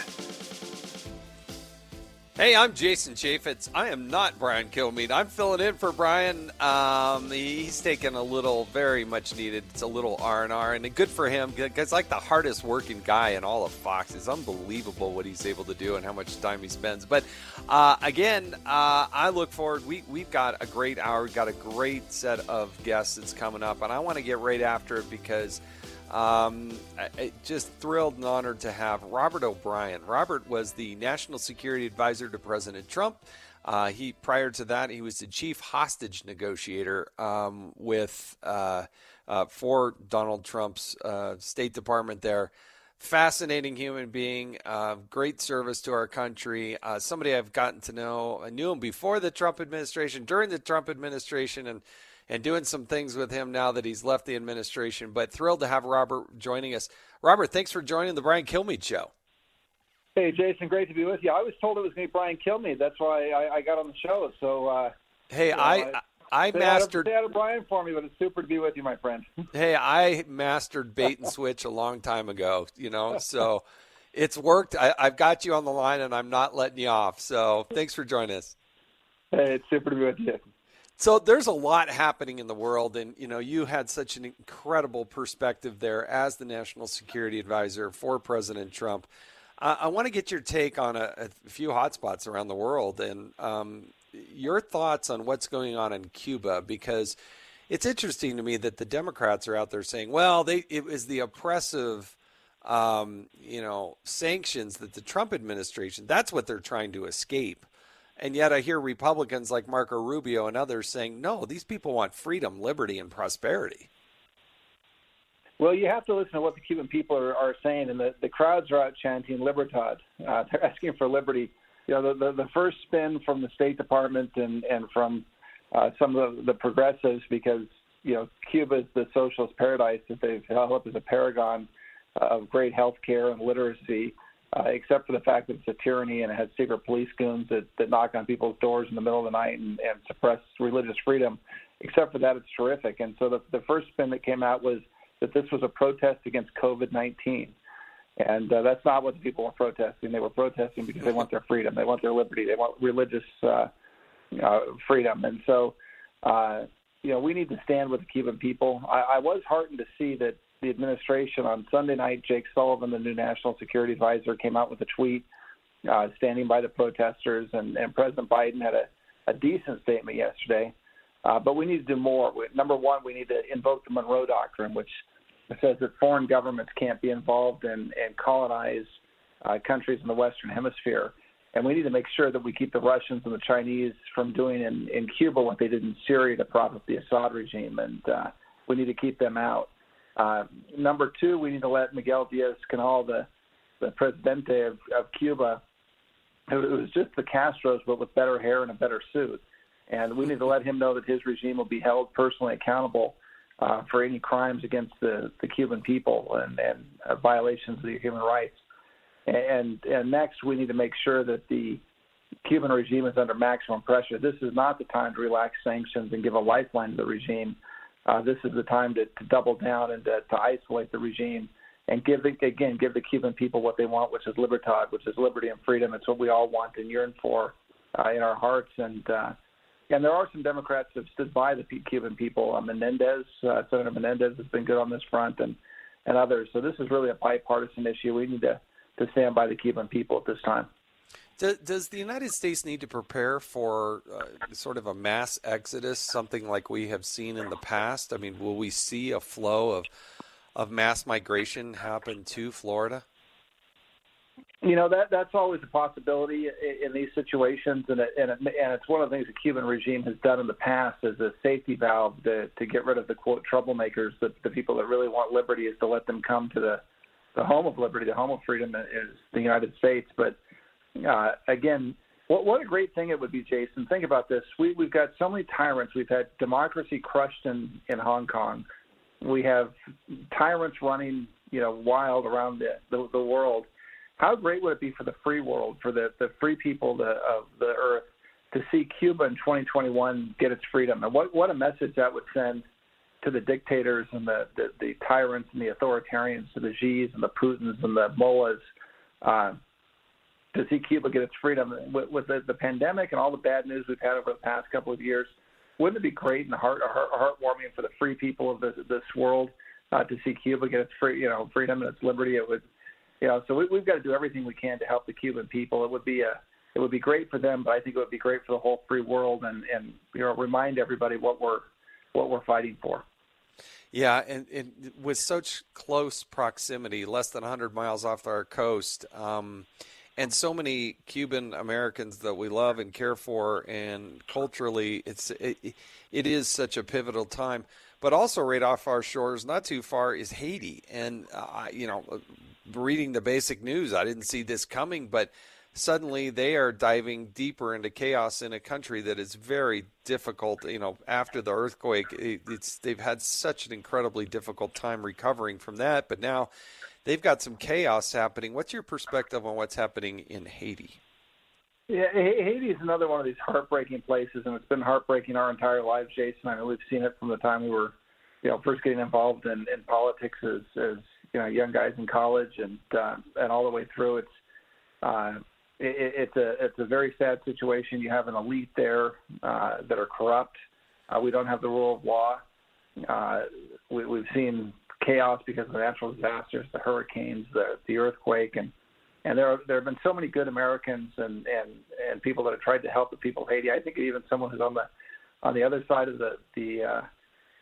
Hey, I'm Jason Chaffetz. I am not Brian Kilmeade. I'm filling in for Brian. Um, he's taking a little, very much needed. It's a little R and R, and good for him. Because like the hardest working guy in all of Fox. It's unbelievable what he's able to do and how much time he spends. But uh, again, uh, I look forward. We we've got a great hour. We've got a great set of guests that's coming up, and I want to get right after it because. Um, just thrilled and honored to have Robert O'Brien. Robert was the national security advisor to President Trump. Uh, he prior to that, he was the chief hostage negotiator um, with uh, uh, for Donald Trump's uh, State Department there. Fascinating human being, uh, great service to our country. Uh, somebody I've gotten to know. I knew him before the Trump administration, during the Trump administration, and and doing some things with him now that he's left the administration. But thrilled to have Robert joining us. Robert, thanks for joining the Brian Kilmeade Show. Hey, Jason, great to be with you. I was told it was going to be Brian Kilmeade. That's why I, I got on the show. So, uh, hey, you know, I. I say mastered. Out of, say Brian for me, but it's super to be with you, my friend. hey, I mastered bait and switch a long time ago. You know, so it's worked. I, I've got you on the line, and I'm not letting you off. So thanks for joining us. Hey, it's super to be with you. So there's a lot happening in the world, and you know you had such an incredible perspective there as the national security advisor for President Trump. Uh, I want to get your take on a, a few hotspots around the world, and um, your thoughts on what's going on in Cuba, because it's interesting to me that the Democrats are out there saying, "Well, they it was the oppressive." Um, you know, sanctions that the Trump administration, that's what they're trying to escape. And yet I hear Republicans like Marco Rubio and others saying, no, these people want freedom, liberty, and prosperity. Well, you have to listen to what the Cuban people are, are saying, and the, the crowds are out chanting Libertad. Uh, they're asking for liberty. You know, the, the, the first spin from the State Department and, and from uh, some of the, the progressives, because, you know, Cuba is the socialist paradise that they've held up as a paragon of great health care and literacy uh, except for the fact that it's a tyranny and it has secret police goons that, that knock on people's doors in the middle of the night and, and suppress religious freedom. Except for that, it's terrific. And so the, the first spin that came out was that this was a protest against COVID 19. And uh, that's not what the people were protesting. They were protesting because they want their freedom, they want their liberty, they want religious uh, uh, freedom. And so, uh, you know, we need to stand with the Cuban people. I, I was heartened to see that the administration on Sunday night, Jake Sullivan, the new national security advisor, came out with a tweet uh, standing by the protesters, and, and President Biden had a, a decent statement yesterday. Uh, but we need to do more. We, number one, we need to invoke the Monroe Doctrine, which says that foreign governments can't be involved in and colonize uh, countries in the Western Hemisphere. And we need to make sure that we keep the Russians and the Chinese from doing in, in Cuba what they did in Syria to prop up the Assad regime. And uh, we need to keep them out. Uh, number two, we need to let Miguel Diaz Canel, the, the presidente of, of Cuba, it was just the Castros, but with better hair and a better suit. And we need to let him know that his regime will be held personally accountable uh, for any crimes against the, the Cuban people and, and uh, violations of human rights. And, and next, we need to make sure that the Cuban regime is under maximum pressure. This is not the time to relax sanctions and give a lifeline to the regime uh, this is the time to, to double down and to, to isolate the regime and give the, again give the Cuban people what they want, which is libertad, which is liberty and freedom. It's what we all want and yearn for uh, in our hearts. And uh, and there are some Democrats that have stood by the Cuban people. Uh, Menendez, uh, Senator Menendez, has been good on this front, and and others. So this is really a bipartisan issue. We need to to stand by the Cuban people at this time. Does, does the United States need to prepare for uh, sort of a mass exodus, something like we have seen in the past? I mean, will we see a flow of of mass migration happen to Florida? You know that that's always a possibility in, in these situations, and it, and, it, and it's one of the things the Cuban regime has done in the past as a safety valve to to get rid of the quote troublemakers, the, the people that really want liberty, is to let them come to the the home of liberty, the home of freedom is the United States. But uh, again, what, what a great thing it would be, Jason. Think about this. We, we've got so many tyrants. We've had democracy crushed in, in Hong Kong. We have tyrants running, you know, wild around the, the, the world. How great would it be for the free world, for the, the free people the, of the earth, to see Cuba in 2021 get its freedom? And what, what a message that would send to the dictators and the, the, the tyrants and the authoritarians, to the Xi's and the Putins and the mullahs, uh, to see Cuba get its freedom. With, with the, the pandemic and all the bad news we've had over the past couple of years, wouldn't it be great and heart, heart heartwarming for the free people of this, this world uh, to see Cuba get its free, you know, freedom and its liberty? It would, you know, so we, we've got to do everything we can to help the Cuban people. It would be a it would be great for them, but I think it would be great for the whole free world and, and you know remind everybody what we're what we're fighting for. Yeah, and, and with such close proximity, less than 100 miles off our coast, um, and so many Cuban Americans that we love and care for, and culturally, it's it, it is such a pivotal time. But also, right off our shores, not too far, is Haiti, and uh, you know, reading the basic news, I didn't see this coming, but suddenly they are diving deeper into chaos in a country that is very difficult. You know, after the earthquake, it's they've had such an incredibly difficult time recovering from that. But now they've got some chaos happening. What's your perspective on what's happening in Haiti? Yeah, Haiti is another one of these heartbreaking places, and it's been heartbreaking our entire lives, Jason. I mean, we've seen it from the time we were, you know, first getting involved in, in politics as, as you know, young guys in college, and uh, and all the way through. It's uh, it, it's a it's a very sad situation. You have an elite there uh, that are corrupt. Uh, we don't have the rule of law. Uh, we, we've seen chaos because of natural disasters, the hurricanes, the the earthquake, and and there are, there have been so many good Americans and and and people that have tried to help the people of Haiti. I think even someone who's on the on the other side of the the uh,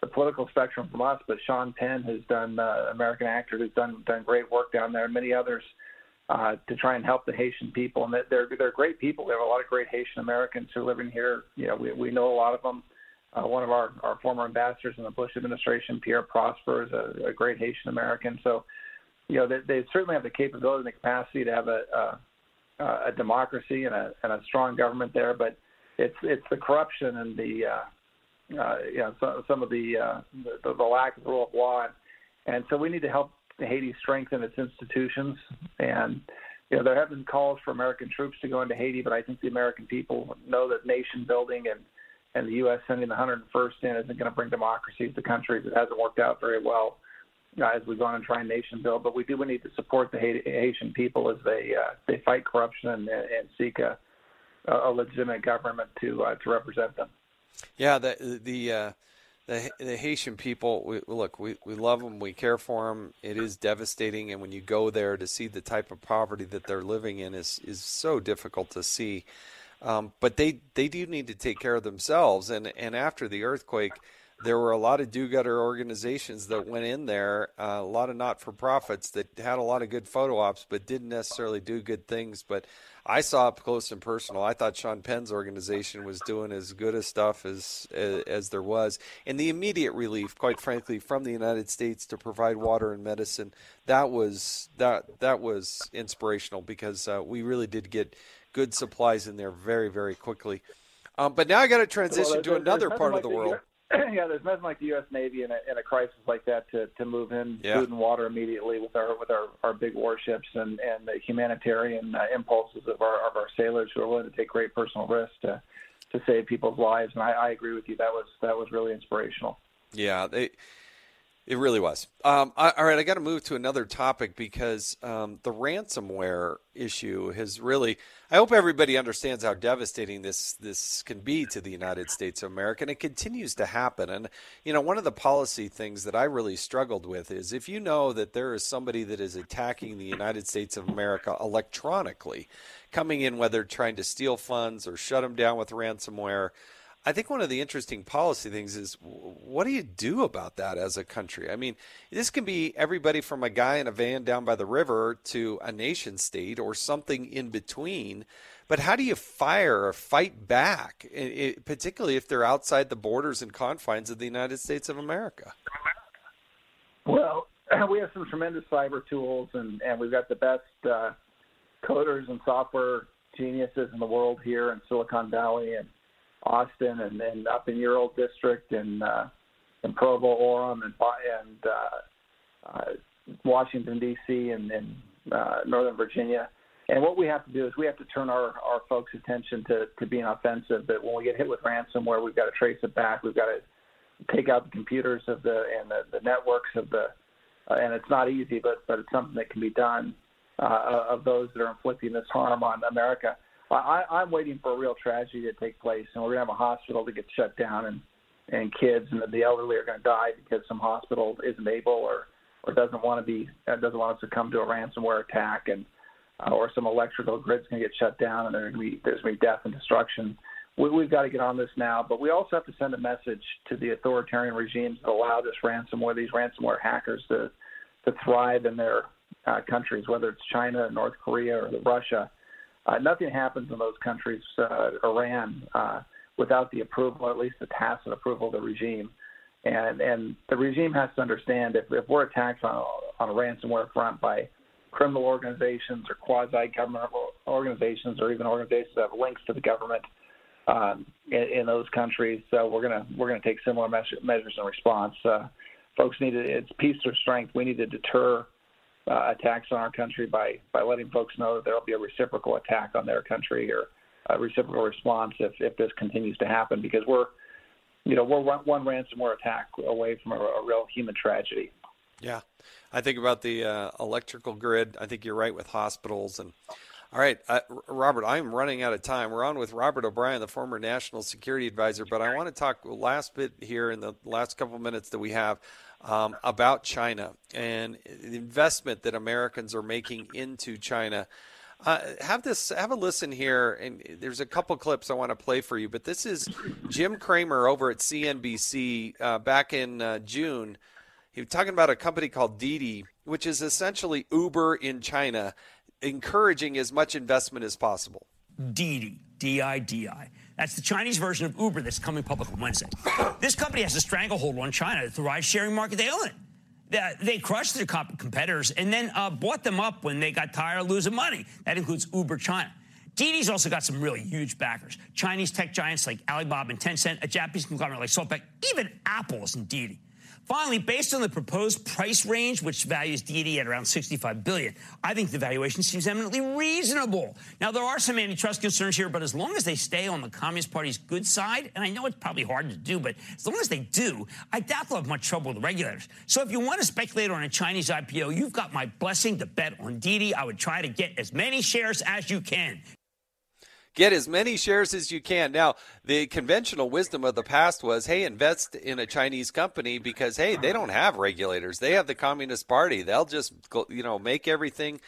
the political spectrum from us, but Sean Penn, who's done uh, American actor, who's done done great work down there, and many others uh, to try and help the Haitian people. And they're they're great people. We have a lot of great Haitian Americans who are living here. You know, we we know a lot of them. Uh, one of our, our former ambassadors in the Bush administration, Pierre Prosper, is a, a great Haitian American. So, you know, they, they certainly have the capability and the capacity to have a, a, a democracy and a, and a strong government there. But it's it's the corruption and the uh, uh, you know some, some of the, uh, the the lack of rule of law, and, and so we need to help Haiti strengthen its institutions. And you know, there have been calls for American troops to go into Haiti, but I think the American people know that nation building and and the U.S. sending the 101st in isn't going to bring democracy to country. It hasn't worked out very well uh, as we've gone and tried nation build. But we do we need to support the Haitian people as they uh, they fight corruption and, and seek a, a legitimate government to uh, to represent them. Yeah, the the uh, the, the Haitian people, we, look, we, we love them, we care for them. It is devastating, and when you go there to see the type of poverty that they're living in is is so difficult to see. Um, but they they do need to take care of themselves, and and after the earthquake, there were a lot of do-gooder organizations that went in there, uh, a lot of not-for-profits that had a lot of good photo ops, but didn't necessarily do good things. But I saw up close and personal. I thought Sean Penn's organization was doing as good a stuff as, as as there was, and the immediate relief, quite frankly, from the United States to provide water and medicine, that was that that was inspirational because uh, we really did get good supplies in there very very quickly. Um, but now I got to transition well, to another part like of the world. yeah, there's nothing like the U.S. Navy in a, in a crisis like that to, to move in yeah. food and water immediately with our with our, our big warships and, and the humanitarian uh, impulses of our of our sailors who are willing to take great personal risks to to save people's lives. And I, I agree with you. That was that was really inspirational. Yeah, they It really was. Um, I, all right, I got to move to another topic because um, the ransomware issue has really. I hope everybody understands how devastating this this can be to the United States of America, and it continues to happen. And you know, one of the policy things that I really struggled with is if you know that there is somebody that is attacking the United States of America electronically, coming in whether trying to steal funds or shut them down with ransomware I think one of the interesting policy things is what do you do about that as a country? I mean, this can be everybody from a guy in a van down by the river to a nation state or something in between. But how do you fire or fight back, it, particularly if they're outside the borders and confines of the United States of America? Well, we have some tremendous cyber tools, and, and we've got the best uh, coders and software geniuses in the world here in Silicon Valley. And Austin, and then up in your old district in uh, in Provo, Orem, and and uh, uh, Washington D.C. and, and uh, Northern Virginia. And what we have to do is we have to turn our, our folks' attention to, to being offensive. That when we get hit with ransomware, we've got to trace it back. We've got to take out the computers of the and the, the networks of the. Uh, and it's not easy, but but it's something that can be done uh, of those that are inflicting this harm on America. I, I'm waiting for a real tragedy to take place, and we're to have a hospital that gets shut down, and and kids and the elderly are to die because some hospital isn't able or or doesn't want to be uh, doesn't want us to come to a ransomware attack, and uh, or some electrical grid's to get shut down, and there's to be there's to be death and destruction. We, we've got to get on this now, but we also have to send a message to the authoritarian regimes that allow this ransomware, these ransomware hackers, to to thrive in their uh, countries, whether it's China, North Korea, or Russia uh, nothing happens in those countries, uh, Iran, uh, without the approval, at least the tacit approval of the regime. And and the regime has to understand if, if we're attacked on a, on a ransomware front by criminal organizations or quasi-government organizations or even organizations that have links to the government um, in, in those countries, so we're gonna we're gonna take similar measure, measures in response. Uh, folks need to, it's peace or strength. We need to deter uh, attacks on our country by by letting folks know that there will be a reciprocal attack on their country or a reciprocal response if if this continues to happen because we're you know we're one, one ransomware attack away from a, a, real human tragedy. Yeah, I think about the uh, electrical grid. I think you're right with hospitals and. All right, uh, Robert, I'm running out of time. We're on with Robert O'Brien, the former national security advisor, but I want to talk last bit here in the last couple minutes that we have um, about China and the investment that Americans are making into China. Uh, have this have a listen here and there's a couple clips i want to play for you but this is jim cramer over at cnbc uh, back in uh, june. He was talking about a company called didi which is essentially uber in china encouraging as much investment as possible. Didi d-i-d-i that's the Chinese version of Uber that's coming public on Wednesday. This company has a stranglehold on China. The ride sharing market, they own it. They crushed their competitors and then uh, bought them up when they got tired of losing money. That includes Uber China. Didi's also got some really huge backers. Chinese tech giants like Alibaba and Tencent, a Japanese conglomerate like SoftBank, even Apple is in Didi. Finally, based on the proposed price range, which values Didi at around 65 billion, I think the valuation seems eminently reasonable. Now, there are some antitrust concerns here, but as long as they stay on the Communist Party's good side, and I know it's probably hard to do, but as long as they do, I doubt they'll have much trouble with the regulators. So if you want to speculate on a Chinese IPO, you've got my blessing to bet on Didi. I would try to get as many shares as you can. Get as many shares as you can. Now, the conventional wisdom of the past was, hey, invest in a Chinese company because, hey, they don't have regulators. They have the Communist Party. They'll just, you know, make everything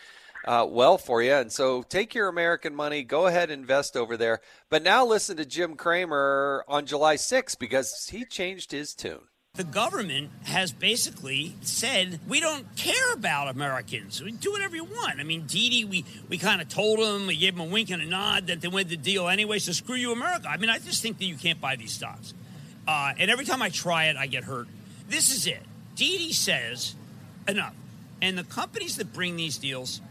uh, well for you. And so take your American money, go ahead and invest over there. But now listen to Jim Cramer on July 6th because he changed his tune. The government has basically said we don't care about Americans. We do whatever you want. I mean, Didi, we, we kind of told them, we gave them a wink and a nod that they went the deal anyway. So screw you, America. I mean, I just think that you can't buy these stocks. Uh, and every time I try it, I get hurt. This is it. Didi says enough, and the companies that bring these deals,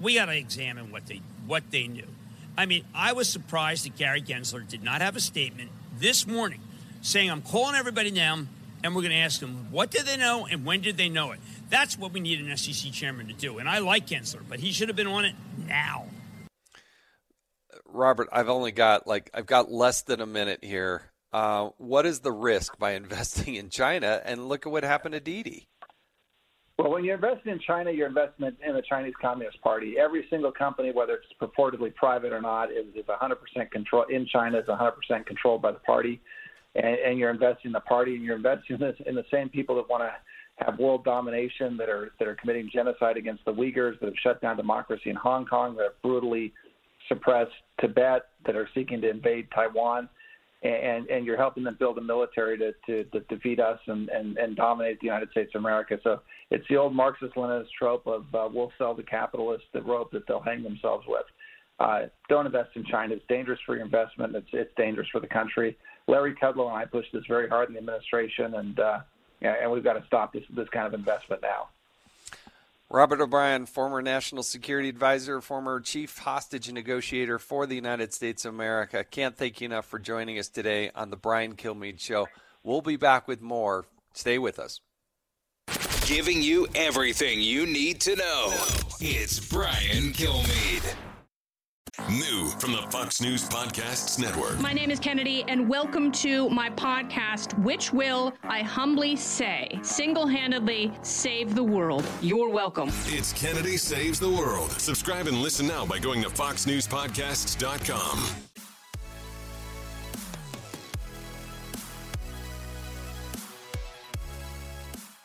we got to examine what they what they knew. I mean, I was surprised that Gary Gensler did not have a statement this morning saying, "I'm calling everybody down." And we're going to ask them what did they know and when did they know it. That's what we need an SEC chairman to do. And I like Gensler, but he should have been on it now. Robert, I've only got like I've got less than a minute here. uh, what is the risk by investing in China? And look at what happened to Didi. Well, when you're investing in China, you're investing in the Chinese Communist Party. Every single company, whether it's purportedly private or not, is, is 100% control in China is 100% controlled by the party, and, and you're investing in the party, and you're investing in, in the same people that want to have world domination, that are that are committing genocide against the Uyghurs, that have shut down democracy in Hong Kong, that have brutally suppressed Tibet, that are seeking to invade Taiwan and and you're helping them build a military to to, to defeat us and, and and dominate the United States of America. So it's the old Marxist-Leninist trope of uh, we'll sell the capitalists the rope that they'll hang themselves with. Uh, don't invest in China. It's dangerous for your investment. It's it's dangerous for the country. Larry Kudlow and I pushed this very hard in the administration, and uh, and we've got to stop this this kind of investment now. Robert O'Brien, former national security advisor, former chief hostage negotiator for the United States of America. Can't thank you enough for joining us today on the Brian Kilmeade Show. We'll be back with more. Stay with us. Giving you everything you need to know. It's Brian Kilmeade. New from the Fox News Podcasts Network. My name is Kennedy, and welcome to my podcast, which will, I humbly say, single handedly save the world. You're welcome. It's Kennedy Saves the World. Subscribe and listen now by going to FoxNewsPodcasts.com.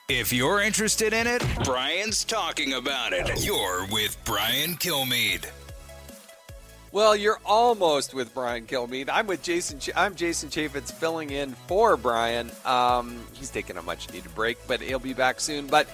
If you're interested in it, Brian's talking about it. You're with Brian Kilmeade. Well, you're almost with Brian Kilmeade. I'm with Jason. Ch- I'm Jason Chaffetz filling in for Brian. Um, he's taking a much needed break, but he'll be back soon. But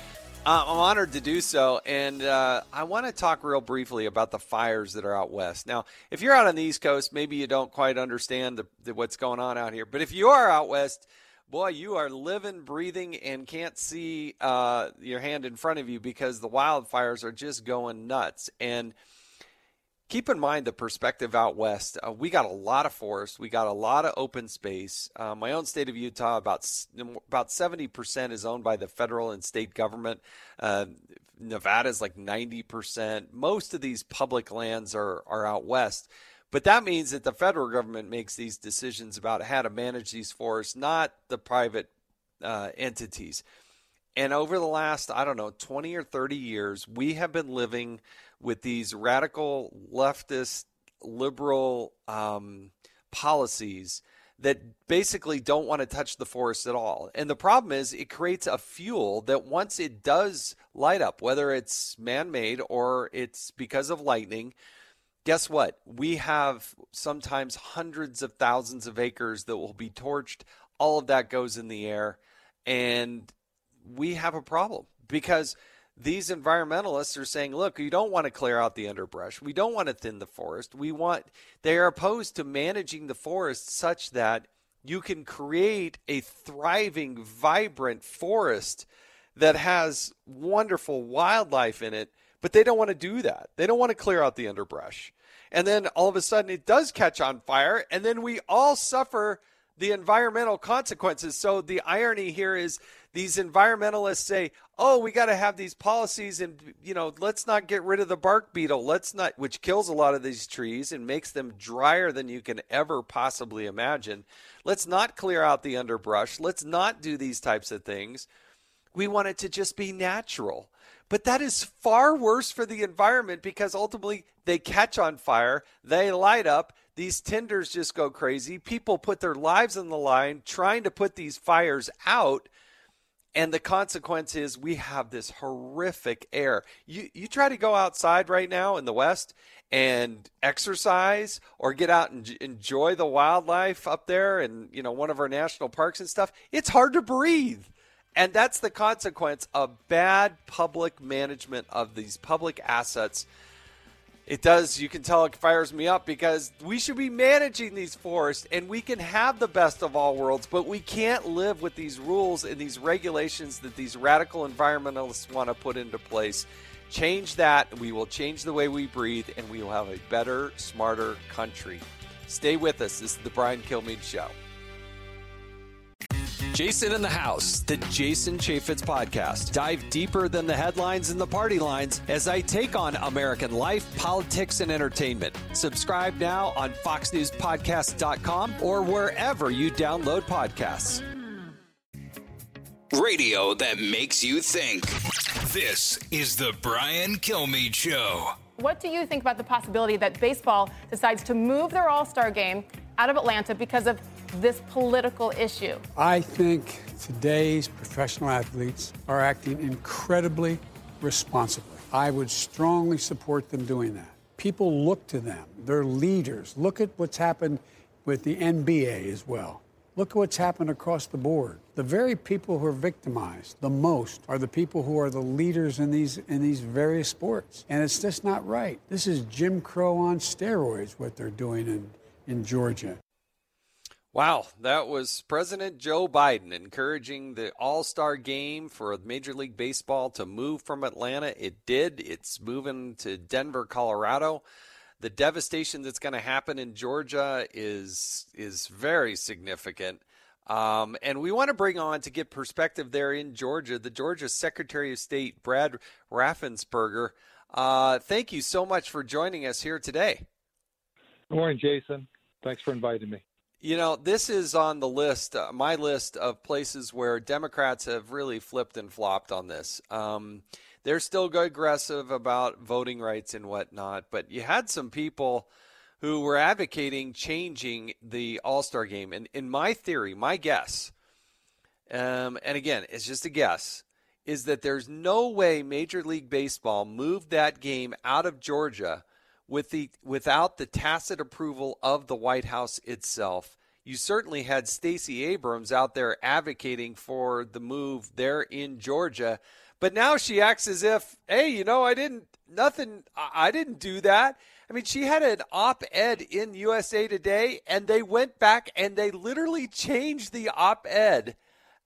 uh, I'm honored to do so, and uh, I want to talk real briefly about the fires that are out west. Now, if you're out on the East Coast, maybe you don't quite understand the, the, what's going on out here. But if you are out west, boy, you are living, breathing, and can't see uh, your hand in front of you because the wildfires are just going nuts. And keep in mind the perspective out west. Uh, we got a lot of forest. We got a lot of open space. Uh, my own state of Utah, about about seventy percent is owned by the federal and state government. Uh, Nevada is like ninety percent. Most of these public lands are are out west. But that means that the federal government makes these decisions about how to manage these forests, not the private uh, entities. And over the last, I don't know, 20 or 30 years, we have been living with these radical leftist liberal um, policies that basically don't want to touch the forest at all. And the problem is it creates a fuel that once it does light up, whether it's man made or it's because of lightning, guess what? We have sometimes hundreds of thousands of acres that will be torched. All of that goes in the air. And we have a problem because these environmentalists are saying, look, you don't want to clear out the underbrush. We don't want to thin the forest. We want, they are opposed to managing the forest such that you can create a thriving, vibrant forest that has wonderful wildlife in it, but they don't want to do that. They don't want to clear out the underbrush. And then all of a sudden it does catch on fire, and then we all suffer the environmental consequences. So the irony here is these environmentalists say, "Oh, we got to have these policies, and you know, let's not get rid of the bark beetle. Let's not, which kills a lot of these trees and makes them drier than you can ever possibly imagine. Let's not clear out the underbrush. Let's not do these types of things. We want it to just be natural." But that is far worse for the environment because ultimately they catch on fire, they light up, these tenders just go crazy. People put their lives on the line trying to put these fires out and the consequence is we have this horrific air. You you try to go outside right now in the West and exercise or get out and enjoy the wildlife up there and you know one of our national parks and stuff. It's hard to breathe. And that's the consequence of bad public management of these public assets it does. You can tell it fires me up because we should be managing these forests and we can have the best of all worlds, but we can't live with these rules and these regulations that these radical environmentalists want to put into place. Change that, we will change the way we breathe, and we will have a better, smarter country. Stay with us. This is the Brian Kilmeade Show. Jason in the House, the Jason Chaffetz podcast. Dive deeper than the headlines and the party lines as I take on American life, politics, and entertainment. Subscribe now on FoxNewsPodcast.com or wherever you download podcasts. Radio that makes you think. This is the Brian Kilmeade Show. What do you think about the possibility that baseball decides to move their All Star game out of Atlanta because of this political issue? I think today's professional athletes are acting incredibly responsibly. I would strongly support them doing that. People look to them, they're leaders. Look at what's happened with the NBA as well. Look at what's happened across the board. The very people who are victimized the most are the people who are the leaders in these in these various sports. And it's just not right. This is Jim Crow on steroids what they're doing in, in Georgia. Wow, that was President Joe Biden encouraging the All Star game for Major League Baseball to move from Atlanta. It did. It's moving to Denver, Colorado. The devastation that's going to happen in Georgia is is very significant. Um, and we want to bring on to get perspective there in Georgia, the Georgia Secretary of State, Brad Raffensperger. Uh, thank you so much for joining us here today. Good morning, Jason. Thanks for inviting me. You know, this is on the list, uh, my list of places where Democrats have really flipped and flopped on this. Um, they're still aggressive about voting rights and whatnot, but you had some people who were advocating changing the All Star game. And in my theory, my guess, um, and again, it's just a guess, is that there's no way Major League Baseball moved that game out of Georgia with the without the tacit approval of the White House itself. You certainly had Stacey Abrams out there advocating for the move there in Georgia, but now she acts as if, hey, you know, I didn't nothing I didn't do that. I mean, she had an op-ed in USA Today and they went back and they literally changed the op-ed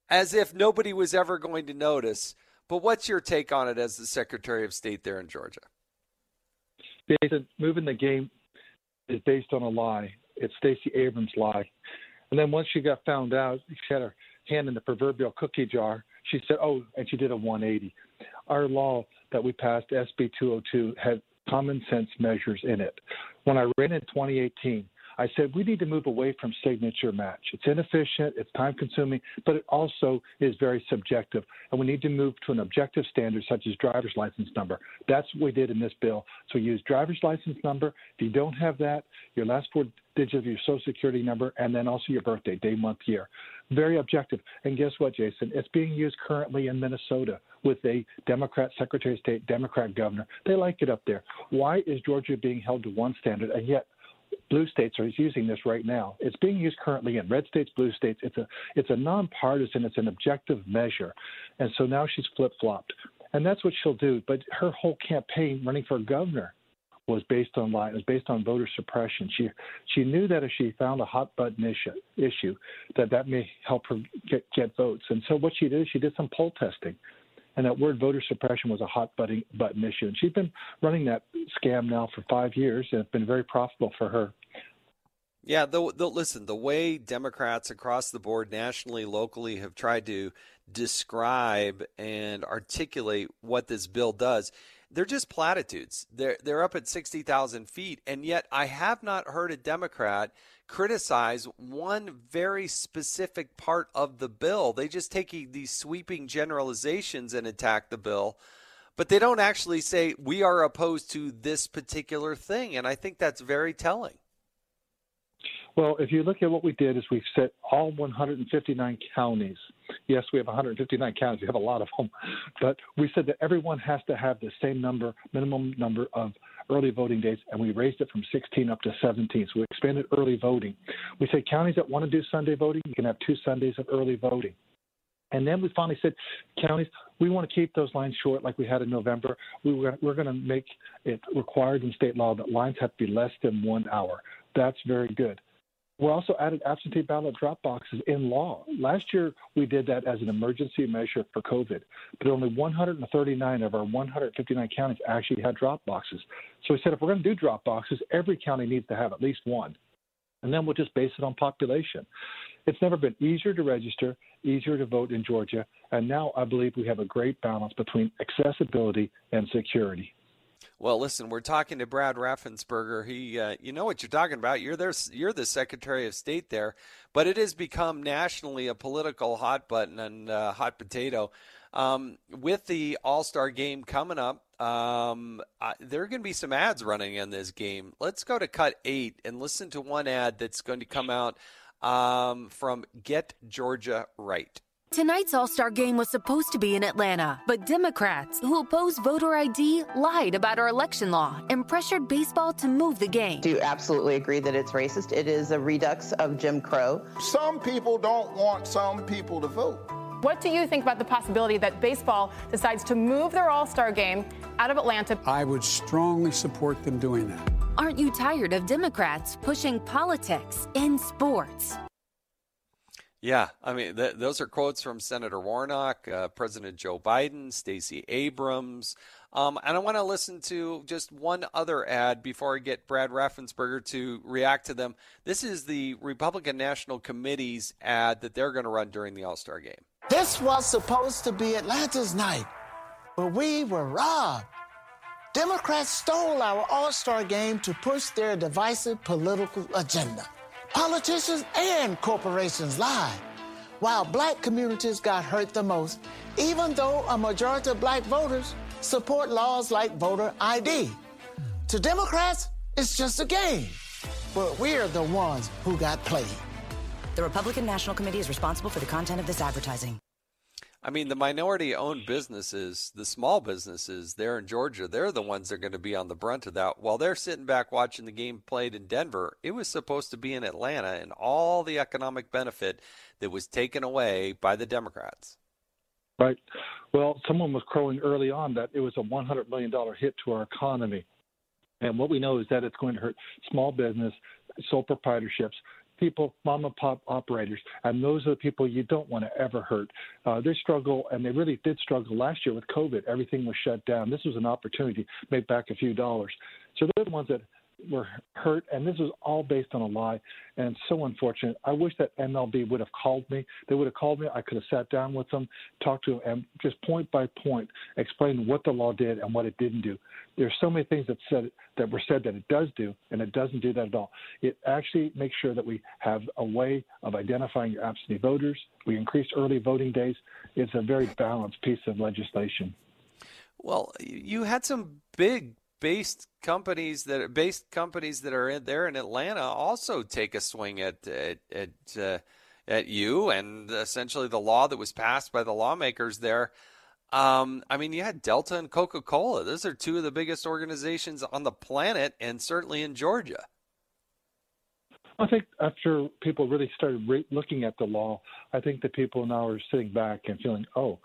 as if nobody was ever going to notice. But what's your take on it as the Secretary of State there in Georgia? Jason, moving the game is based on a lie. It's Stacey Abrams' lie. And then once she got found out, she had her hand in the proverbial cookie jar. She said, "Oh," and she did a 180. Our law that we passed, SB 202, had common sense measures in it. When I ran in 2018, I said we need to move away from signature match. It's inefficient, it's time consuming, but it also is very subjective. And we need to move to an objective standard such as driver's license number. That's what we did in this bill. So use driver's license number. If you don't have that, your last four digits of your social security number, and then also your birthday, day, month, year. Very objective. And guess what, Jason? It's being used currently in Minnesota with a Democrat Secretary of State, Democrat governor. They like it up there. Why is Georgia being held to one standard, and yet blue states are using this right now. It's being used currently in red states, blue states. It's a it's a nonpartisan, it's an objective measure, and so now she's flip flopped, and that's what she'll do. But her whole campaign running for governor was based on lie. It was based on voter suppression. She she knew that if she found a hot button issue issue, that that may help her get get votes. And so what she did, she did some poll testing and that word voter suppression was a hot button, issue. And she's been running that scam now for five years, and it's been very profitable for her. Yeah, the, the, listen, the way Democrats across the board, nationally, locally, have tried to describe and articulate what this bill does, they're just platitudes. They're they're up at sixty thousand feet, and yet I have not heard a Democrat criticize one very specific part of the bill. They just take these sweeping generalizations and attack the bill, but they don't actually say we are opposed to this particular thing. And I think that's very telling. Well, if you look at what we did, is we've set all 159 counties. Yes, we have 159 counties. We have a lot of them, but we said that everyone has to have the same number, minimum number of early voting days, and we raised it from 16 up to 17. So we expanded early voting. We said counties that want to do Sunday voting, you can have two Sundays of early voting. And then we finally said, counties, we want to keep those lines short like we had in November. We were, we're going to make it required in state law that lines have to be less than one hour. That's very good. We also added absentee ballot drop boxes in law. Last year, we did that as an emergency measure for COVID, but only 139 of our 159 counties actually had drop boxes. So we said if we're going to do drop boxes, every county needs to have at least one. And then we'll just base it on population. It's never been easier to register, easier to vote in Georgia, and now I believe we have a great balance between accessibility and security. Well, listen, we're talking to Brad Raffensperger. He, uh, you know what you're talking about. You're there. You're the Secretary of State there, but it has become nationally a political hot button and uh, hot potato. Um, with the All Star game coming up, um, uh, there are going to be some ads running in this game. Let's go to cut eight and listen to one ad that's going to come out um, from Get Georgia Right. Tonight's All Star game was supposed to be in Atlanta, but Democrats who oppose voter ID lied about our election law and pressured baseball to move the game. Do you absolutely agree that it's racist? It is a redux of Jim Crow. Some people don't want some people to vote. What do you think about the possibility that baseball decides to move their All Star game out of Atlanta? I would strongly support them doing that. Aren't you tired of Democrats pushing politics in sports? Yeah, I mean, th- those are quotes from Senator Warnock, uh, President Joe Biden, Stacey Abrams. Um, and I want to listen to just one other ad before I get Brad Raffensperger to react to them. This is the Republican National Committee's ad that they're going to run during the All Star game. This was supposed to be Atlanta's night, but we were robbed. Democrats stole our All Star game to push their divisive political agenda. Politicians and corporations lied, while black communities got hurt the most, even though a majority of black voters support laws like voter ID. To Democrats, it's just a game, but we're the ones who got played. The Republican National Committee is responsible for the content of this advertising. I mean, the minority owned businesses, the small businesses there in Georgia, they're the ones that are going to be on the brunt of that. While they're sitting back watching the game played in Denver, it was supposed to be in Atlanta and all the economic benefit that was taken away by the Democrats. Right. Well, someone was crowing early on that it was a $100 million hit to our economy. And what we know is that it's going to hurt small business, sole proprietorships, people, mom and pop operators, and those are the people you don't want to ever hurt. Uh, they struggle, and they really did struggle last year with COVID. Everything was shut down. This was an opportunity to make back a few dollars. So they're the ones that were hurt, and this was all based on a lie, and so unfortunate. I wish that MLB would have called me. They would have called me. I could have sat down with them, talked to them, and just point by point explained what the law did and what it didn't do. There's so many things that said that were said that it does do, and it doesn't do that at all. It actually makes sure that we have a way of identifying your absentee voters. We increased early voting days. It's a very balanced piece of legislation. Well, you had some big based companies that are based companies that are in there in Atlanta also take a swing at at at, uh, at you and essentially the law that was passed by the lawmakers there. Um, I mean, you had Delta and Coca Cola. Those are two of the biggest organizations on the planet, and certainly in Georgia. I think after people really started re- looking at the law, I think that people now are sitting back and feeling, oh,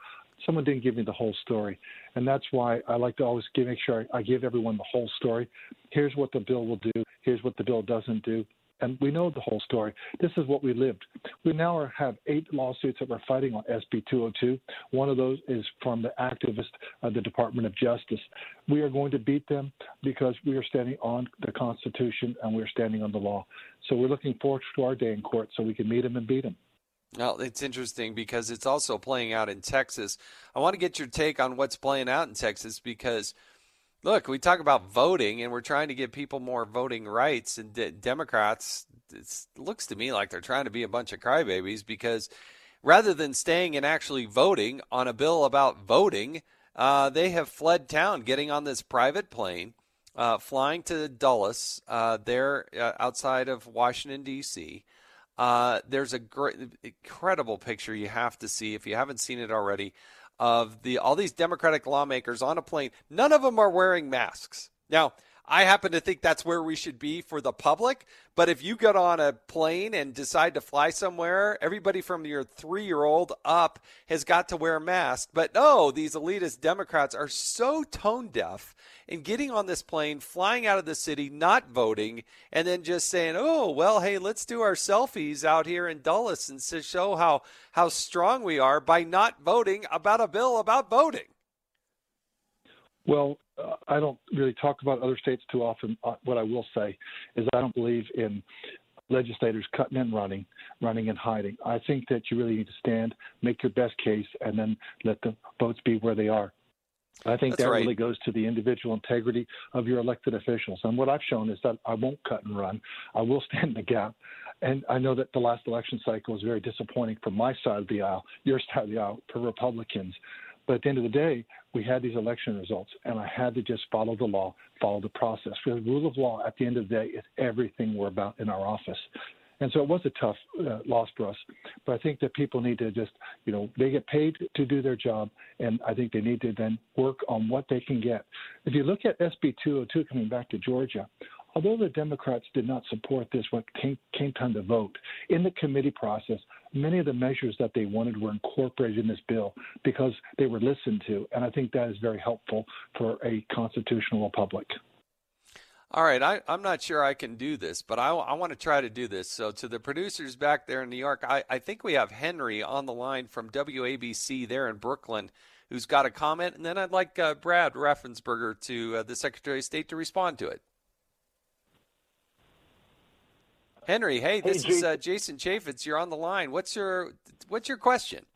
someone didn't give me the whole story. And that's why I like to always give, make sure I, give everyone the whole story. Here's what the bill will do. Here's what the bill doesn't do. And we know the whole story. This is what we lived. We now have eight lawsuits that we're fighting on SB 202. One of those is from the activist of the Department of Justice. We are going to beat them because we are standing on the Constitution and we're standing on the law. So we're looking forward to our day in court so we can meet them and beat them. Well, it's interesting because it's also playing out in Texas. I want to get your take on what's playing out in Texas because, look, we talk about voting and we're trying to give people more voting rights, and de- Democrats, it looks to me like they're trying to be a bunch of crybabies because rather than staying and actually voting on a bill about voting, uh, they have fled town, getting on this private plane, uh, flying to Dulles, uh, there uh, outside of Washington, D.C. Uh, there's a great, incredible picture you have to see if you haven't seen it already of the all these Democratic lawmakers on a plane. None of them are wearing masks. Now, I happen to think that's where we should be for the public. But if you get on a plane and decide to fly somewhere, everybody from your three year old up has got to wear a mask. But no, these elitist Democrats are so tone deaf in getting on this plane, flying out of the city, not voting, and then just saying, oh, well, hey, let's do our selfies out here in Dulles and to show how, how strong we are by not voting about a bill about voting. Well, uh, I don't really talk about other states too often. Uh, what I will say is I don't believe in legislators cutting and running, running and hiding. I think that you really need to stand, make your best case, and then let the votes be where they are. I think That's that right. really goes to the individual integrity of your elected officials. And what I've shown is that I won't cut and run. I will stand in the gap. And I know that the last election cycle was very disappointing from my side of the aisle, your side of the aisle, for Republicans. But at the end of the day, we had these election results, and I had to just follow the law, follow the process. Because the rule of law, at the end of the day, is everything we're about in our office. And so it was a tough uh, loss for us. But I think that people need to just, you know, they get paid to do their job, and I think they need to then work on what they can get. If you look at SB 202 coming back to Georgia, although the Democrats did not support this when it came, came time to vote, in the committee process, many of the measures that they wanted were incorporated in this bill because they were listened to. And I think that is very helpful for a constitutional republic. All right, I, I'm not sure I can do this, but I, I want to try to do this. So, to the producers back there in New York, I, I think we have Henry on the line from WABC there in Brooklyn who's got a comment. And then I'd like uh, Brad Raffensperger to uh, the Secretary of State to respond to it. Henry, hey, this Hey, is uh, Jason Chaffetz. You're on the line. What's your what's your question?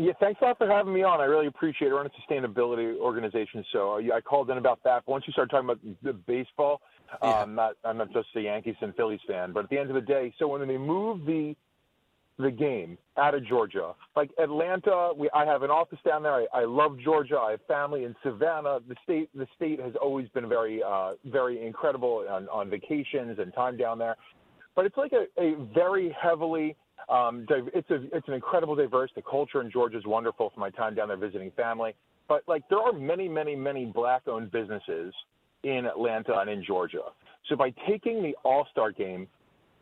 Yeah, thanks a lot for having me on. I really appreciate it. We're on a sustainability organization, so I called in about that. But once you start talking about the baseball, Yeah. um, not I'm not just a Yankees and Phillies fan, but at the end of the day, so when they move the the game out of Georgia, like Atlanta, we I have an office down there. I, I love Georgia. I have family in Savannah. The state the state has always been very uh, very incredible on, on vacations and time down there. But it's like a, a very heavily um, it's a it's an incredible diverse. The culture in Georgia is wonderful. From my time down there visiting family, but like there are many many many black owned businesses in Atlanta and in Georgia. So by taking the All Star game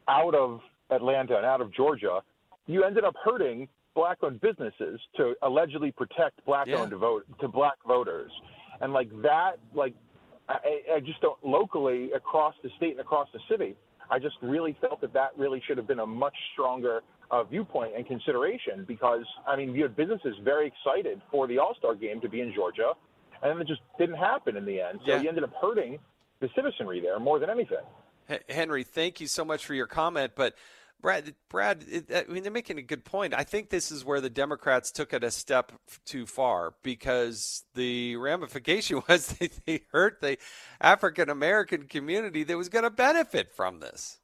out of Atlanta and out of Georgia, you ended up hurting black owned businesses to allegedly protect black owned vote to black voters. And like that, like I, I just don't locally across the state and across the city. I just really felt that that really should have been a much stronger uh, viewpoint and consideration because I mean you had businesses very excited for the All Star game to be in Georgia, and then it just didn't happen in the end. So Yeah. you ended up hurting the citizenry there more than anything. Henry, thank you so much for your comment. But Brad, Brad, it, I mean, they're making a good point. I think this is where the Democrats took it a step too far because the ramification was they, they hurt the African American community that was going to benefit from this.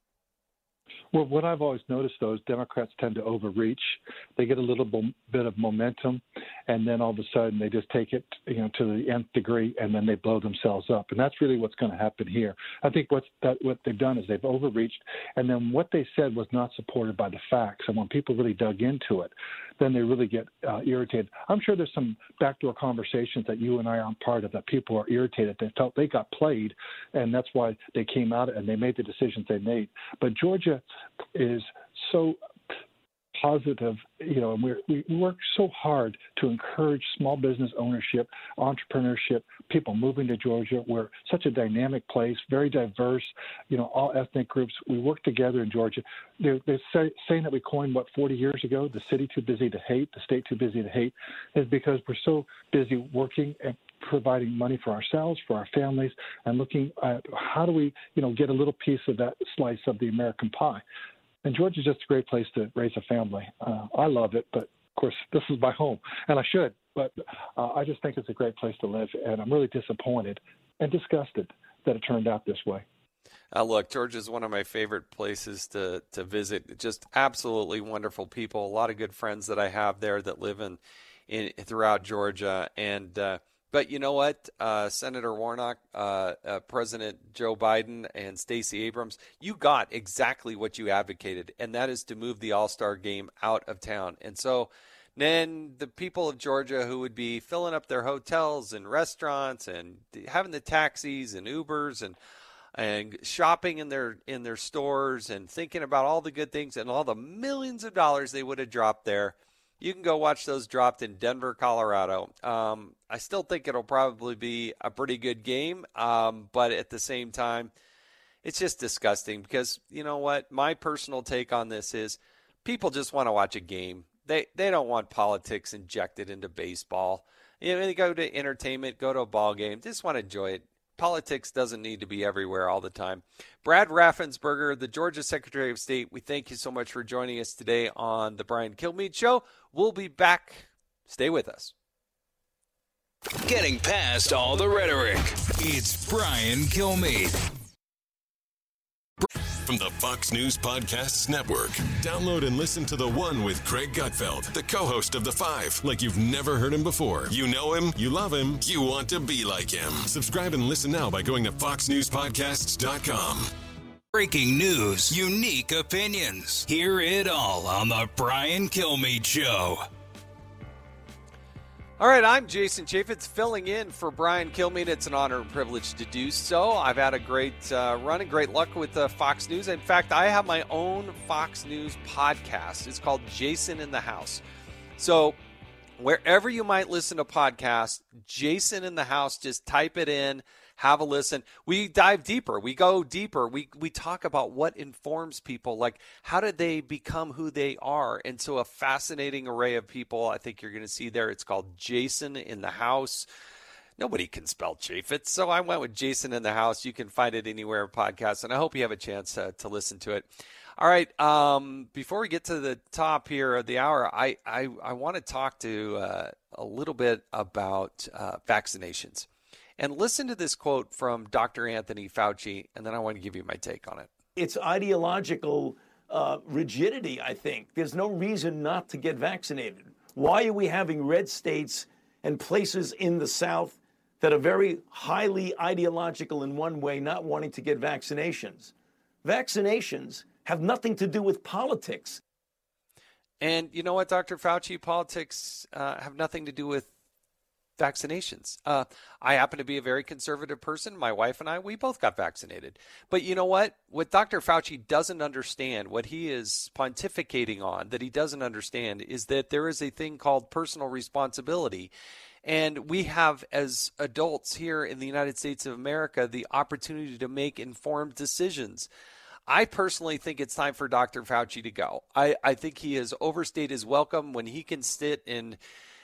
Well, what I've always noticed though is Democrats tend to overreach. They get a little bit of momentum, and then all of a sudden they just take it, you know, to the nth degree, and then they blow themselves up. And that's really what's going to happen here. I think what's that what they've done is they've overreached, and then what they said was not supported by the facts. And when people really dug into it, then they really get uh, irritated. I'm sure there's some backdoor conversations that you and I aren't part of that people are irritated. They felt they got played, and that's why they came out and they made the decisions they made. But Georgia is so positive, you know, and we're, we work so hard to encourage small business ownership, entrepreneurship, people moving to Georgia. We're such a dynamic place, very diverse, you know, all ethnic groups. We work together in Georgia. They're, they're say, saying that we coined, what, 40 years ago, the city too busy to hate, the state too busy to hate, is because we're so busy working and providing money for ourselves, for our families, and looking at how do we, you know, get a little piece of that slice of the American pie. And Georgia's just a great place to raise a family. Uh, I love it, but of course, this is my home, and I should. But uh, I just think it's a great place to live, and I'm really disappointed and disgusted that it turned out this way. Uh, look, Georgia is one of my favorite places to, to visit. Just absolutely wonderful people. A lot of good friends that I have there that live in, in throughout Georgia. And uh, but you know what, uh, Senator Warnock, uh, uh, President Joe Biden, and Stacey Abrams, you got exactly what you advocated, and that is to move the All Star Game out of town. And so then the people of Georgia who would be filling up their hotels and restaurants and having the taxis and Ubers and and shopping in their in their stores and thinking about all the good things and all the millions of dollars they would have dropped there. You can go watch those dropped in Denver, Colorado. Um, I still think it'll probably be a pretty good game, um, but at the same time, it's just disgusting because you know what? My personal take on this is people just want to watch a game. They they don't want politics injected into baseball. You know, they go to entertainment, go to a ball game, just want to enjoy it. Politics doesn't need to be everywhere all the time. Brad Raffensperger, the Georgia Secretary of State, we thank you so much for joining us today on the Brian Kilmeade Show. We'll be back. Stay with us. Getting past all the rhetoric, it's Brian Kilmeade. From the Fox News Podcasts Network. Download and listen to the one with Greg Gutfeld, the co host of The Five, like you've never heard him before. You know him, you love him, you want to be like him. Subscribe and listen now by going to FoxNewsPodcasts.com. Breaking news, unique opinions. Hear it all on The Brian Kilmeade Show. All right, I'm Jason Chaffetz filling in for Brian Kilmeade. It's an honor and privilege to do so. I've had a great uh, run and great luck with uh, Fox News. In fact, I have my own Fox News podcast. It's called Jason in the House. So, wherever you might listen to podcasts, Jason in the House, just type it in have a listen. We dive deeper. We go deeper. We we talk about what informs people, like how did they become who they are. And so a fascinating array of people I think you're going to see there. It's called Jason in the House. Nobody can spell Chaffetz, so I went with Jason in the House. You can find it anywhere in podcasts, and I hope you have a chance to, to listen to it. All right. Um, before we get to the top here of the hour, I I, I want to talk to uh, a little bit about uh, vaccinations. And listen to this quote from Dr. Anthony Fauci, and then I want to give you my take on it. It's ideological uh, rigidity, I think. There's no reason not to get vaccinated. Why are we having red states and places in the South that are very highly ideological in one way, not wanting to get vaccinations? Vaccinations have nothing to do with politics. And you know what, Dr. Fauci? Politics uh, have nothing to do with vaccinations. Uh, I happen to be a very conservative person. My wife and I, we both got vaccinated. But you know what? What Dr. Fauci doesn't understand, what he is pontificating on, that he doesn't understand, is that there is a thing called personal responsibility. And we have, as adults here in the United States of America, the opportunity to make informed decisions. I personally think it's time for Dr. Fauci to go. I, I think he has overstayed his welcome when he can sit in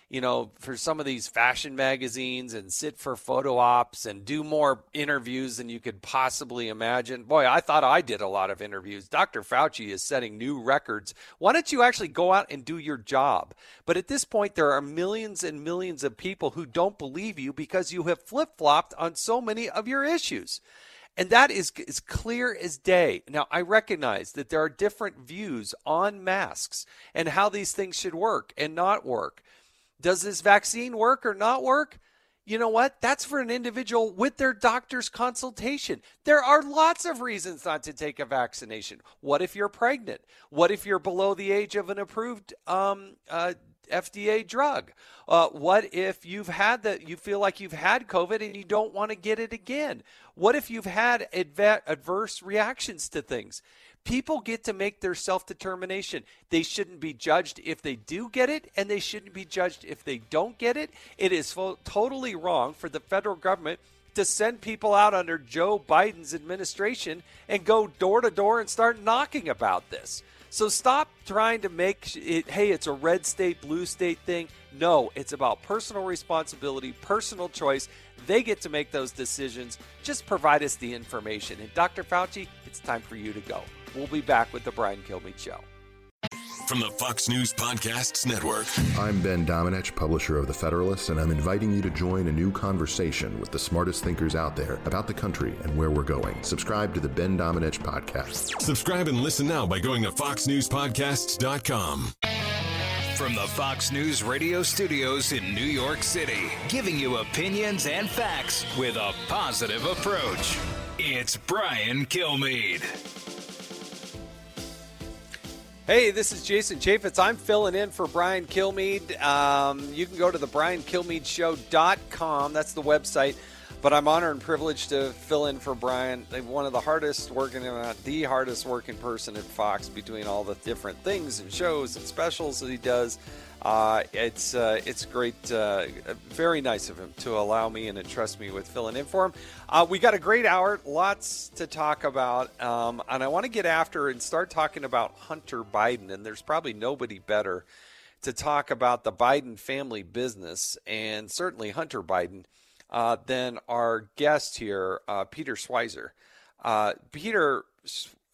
you know, for some of these fashion magazines and sit for photo ops and do more interviews than you could possibly imagine. Boy, I thought I did a lot of interviews. Dr. Fauci is setting new records. Why don't you actually go out and do your job? But at this point, there are millions and millions of people who don't believe you because you have flip flopped on so many of your issues. And that is as clear as day. Now, I recognize that there are different views on masks and how these things should work and not work. Does this vaccine work or not work? You know what? That's for an individual with their doctor's consultation. There are lots of reasons not to take a vaccination. What if you're pregnant? What if you're below the age of an approved um, uh, FDA drug? Uh, what if you've had that? You feel like you've had COVID and you don't want to get it again? What if you've had adver- adverse reactions to things? People get to make their self determination. They shouldn't be judged if they do get it, and they shouldn't be judged if they don't get it. It is totally wrong for the federal government to send people out under Joe Biden's administration and go door to door and start knocking about this. So stop trying to make it, hey, it's a red state, blue state thing. No, it's about personal responsibility, personal choice. They get to make those decisions. Just provide us the information. And Dr. Fauci, it's time for you to go. We'll be back with the Brian Kilmeade Show. From the Fox News Podcasts Network. I'm Ben Domenech, publisher of The Federalist, and I'm inviting you to join a new conversation with the smartest thinkers out there about the country and where we're going. Subscribe to the Ben Domenech Podcast. Subscribe and listen now by going to FoxNewsPodcasts.com. From the Fox News radio studios in New York City, giving you opinions and facts with a positive approach. It's Brian Kilmeade. Hey, this is Jason Chaffetz. I'm filling in for Brian Kilmeade. Um, you can go to the briankilmeadeshow.com. That's the website. But I'm honored and privileged to fill in for Brian. One of the hardest working, if not the hardest working person at Fox between all the different things and shows and specials that he does. Uh, it's uh, it's great, uh, very nice of him to allow me and entrust me with filling in for him. Uh, we got a great hour, lots to talk about, um, and I want to get after and start talking about Hunter Biden. And there's probably nobody better to talk about the Biden family business, and certainly Hunter Biden. Uh, than our guest here, uh, Peter Schweizer. Uh, Peter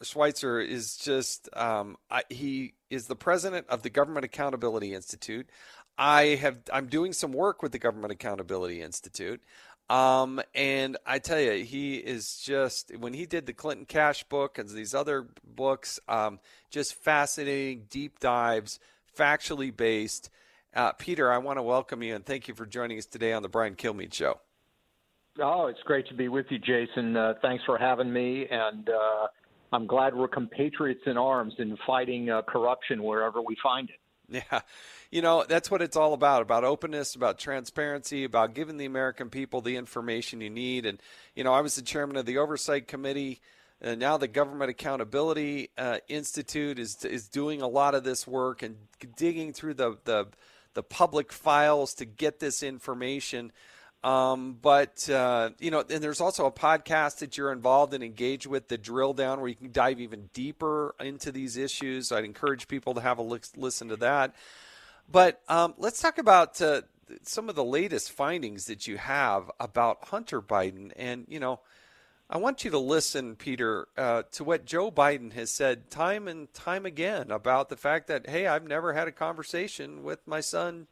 Schweizer is just um, I, he is the president of the Government Accountability Institute. I have I'm doing some work with the Government Accountability Institute. Um, and I tell you, he is just when he did the Clinton Cash book and these other books, um, just fascinating deep dives, factually based. Uh, Peter, I want to welcome you and thank you for joining us today on the Brian Kilmeade Show. Oh, it's great to be with you, Jason. Uh, thanks for having me, and uh, I'm glad we're compatriots in arms in fighting uh, corruption wherever we find it. Yeah, you know that's what it's all about about openness about transparency about giving the american people the information you need and you know i was the chairman of the oversight committee and now the government accountability uh, institute is is doing a lot of this work and digging through the the, the public files to get this information um, but uh, you know, and there's also a podcast that you're involved and engaged with, the drill down, where you can dive even deeper into these issues. I'd encourage people to have a listen to that. But um, let's talk about uh, some of the latest findings that you have about Hunter Biden, and you know. I want you to listen, Peter, uh, to what Joe Biden has said time and time again about the fact that, hey, I've never had a conversation with my son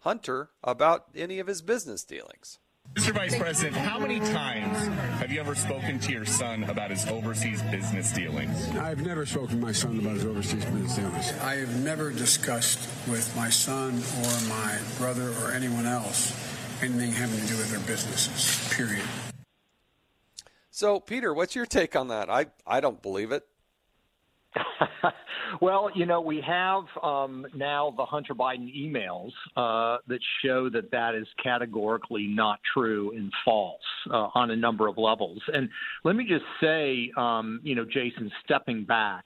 Hunter about any of his business dealings. Mr. Vice President, how many times have you ever spoken to your son about his overseas business dealings? I've never spoken to my son about his overseas business dealings. I have never discussed with my son or my brother or anyone else anything having to do with their businesses, period. So, Peter, what's your take on that? I, I don't believe it. well, you know, we have um, now the Hunter Biden emails uh, that show that that is categorically not true and false uh, on a number of levels. And let me just say, um, you know, Jason, stepping back,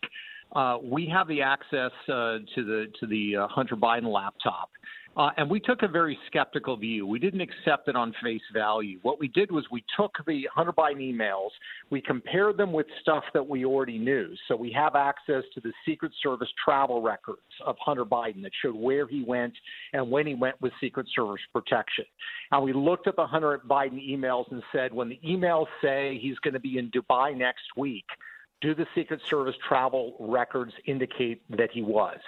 uh, we have the access uh, to the to the uh, Hunter Biden laptop. Uh, and we took a very skeptical view. We didn't accept it on face value. What we did was we took the Hunter Biden emails, we compared them with stuff that we already knew. So we have access to the Secret Service travel records of Hunter Biden that showed where he went and when he went with Secret Service protection. And we looked at the Hunter Biden emails and said, when the emails say he's going to be in Dubai next week, do the Secret Service travel records indicate that he was?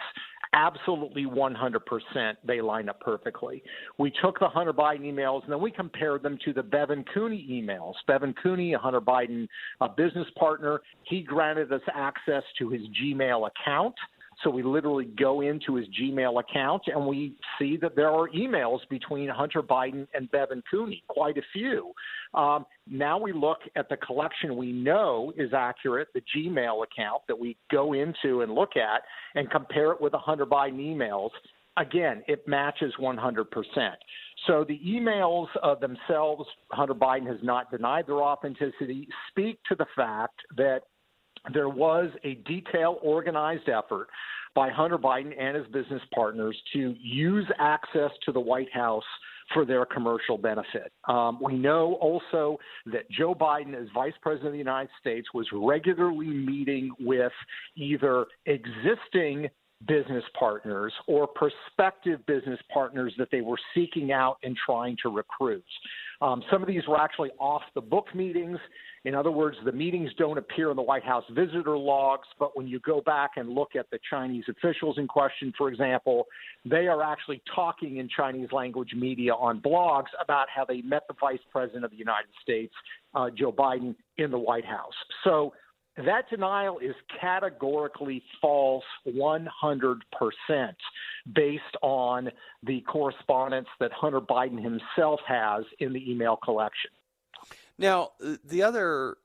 Absolutely 100% they line up perfectly. We took the Hunter Biden emails and then we compared them to the Bevan Cooney emails. Bevan Cooney, a Hunter Biden a business partner, he granted us access to his Gmail account. So we literally go into his Gmail account and we see that there are emails between Hunter Biden and Bevan Cooney, quite a few. Um, now we look at the collection we know is accurate, the Gmail account that we go into and look at, and compare it with the Hunter Biden emails. Again, it matches 100%. So the emails uh, themselves, Hunter Biden has not denied their authenticity, speak to the fact that there was a detailed, organized effort by Hunter Biden and his business partners to use access to the White House for their commercial benefit. Um, we know also that Joe Biden, as Vice President of the United States, was regularly meeting with either existing business partners or prospective business partners that they were seeking out and trying to recruit. Um, some of these were actually off the book meetings. In other words, the meetings don't appear in the White House visitor logs, but when you go back and look at the Chinese officials in question, for example, they are actually talking in Chinese language media on blogs about how they met the Vice President of the United States, uh, Joe Biden, in the White House. So that denial is categorically false 100% based on the correspondence that Hunter Biden himself has in the email collection. Now, the other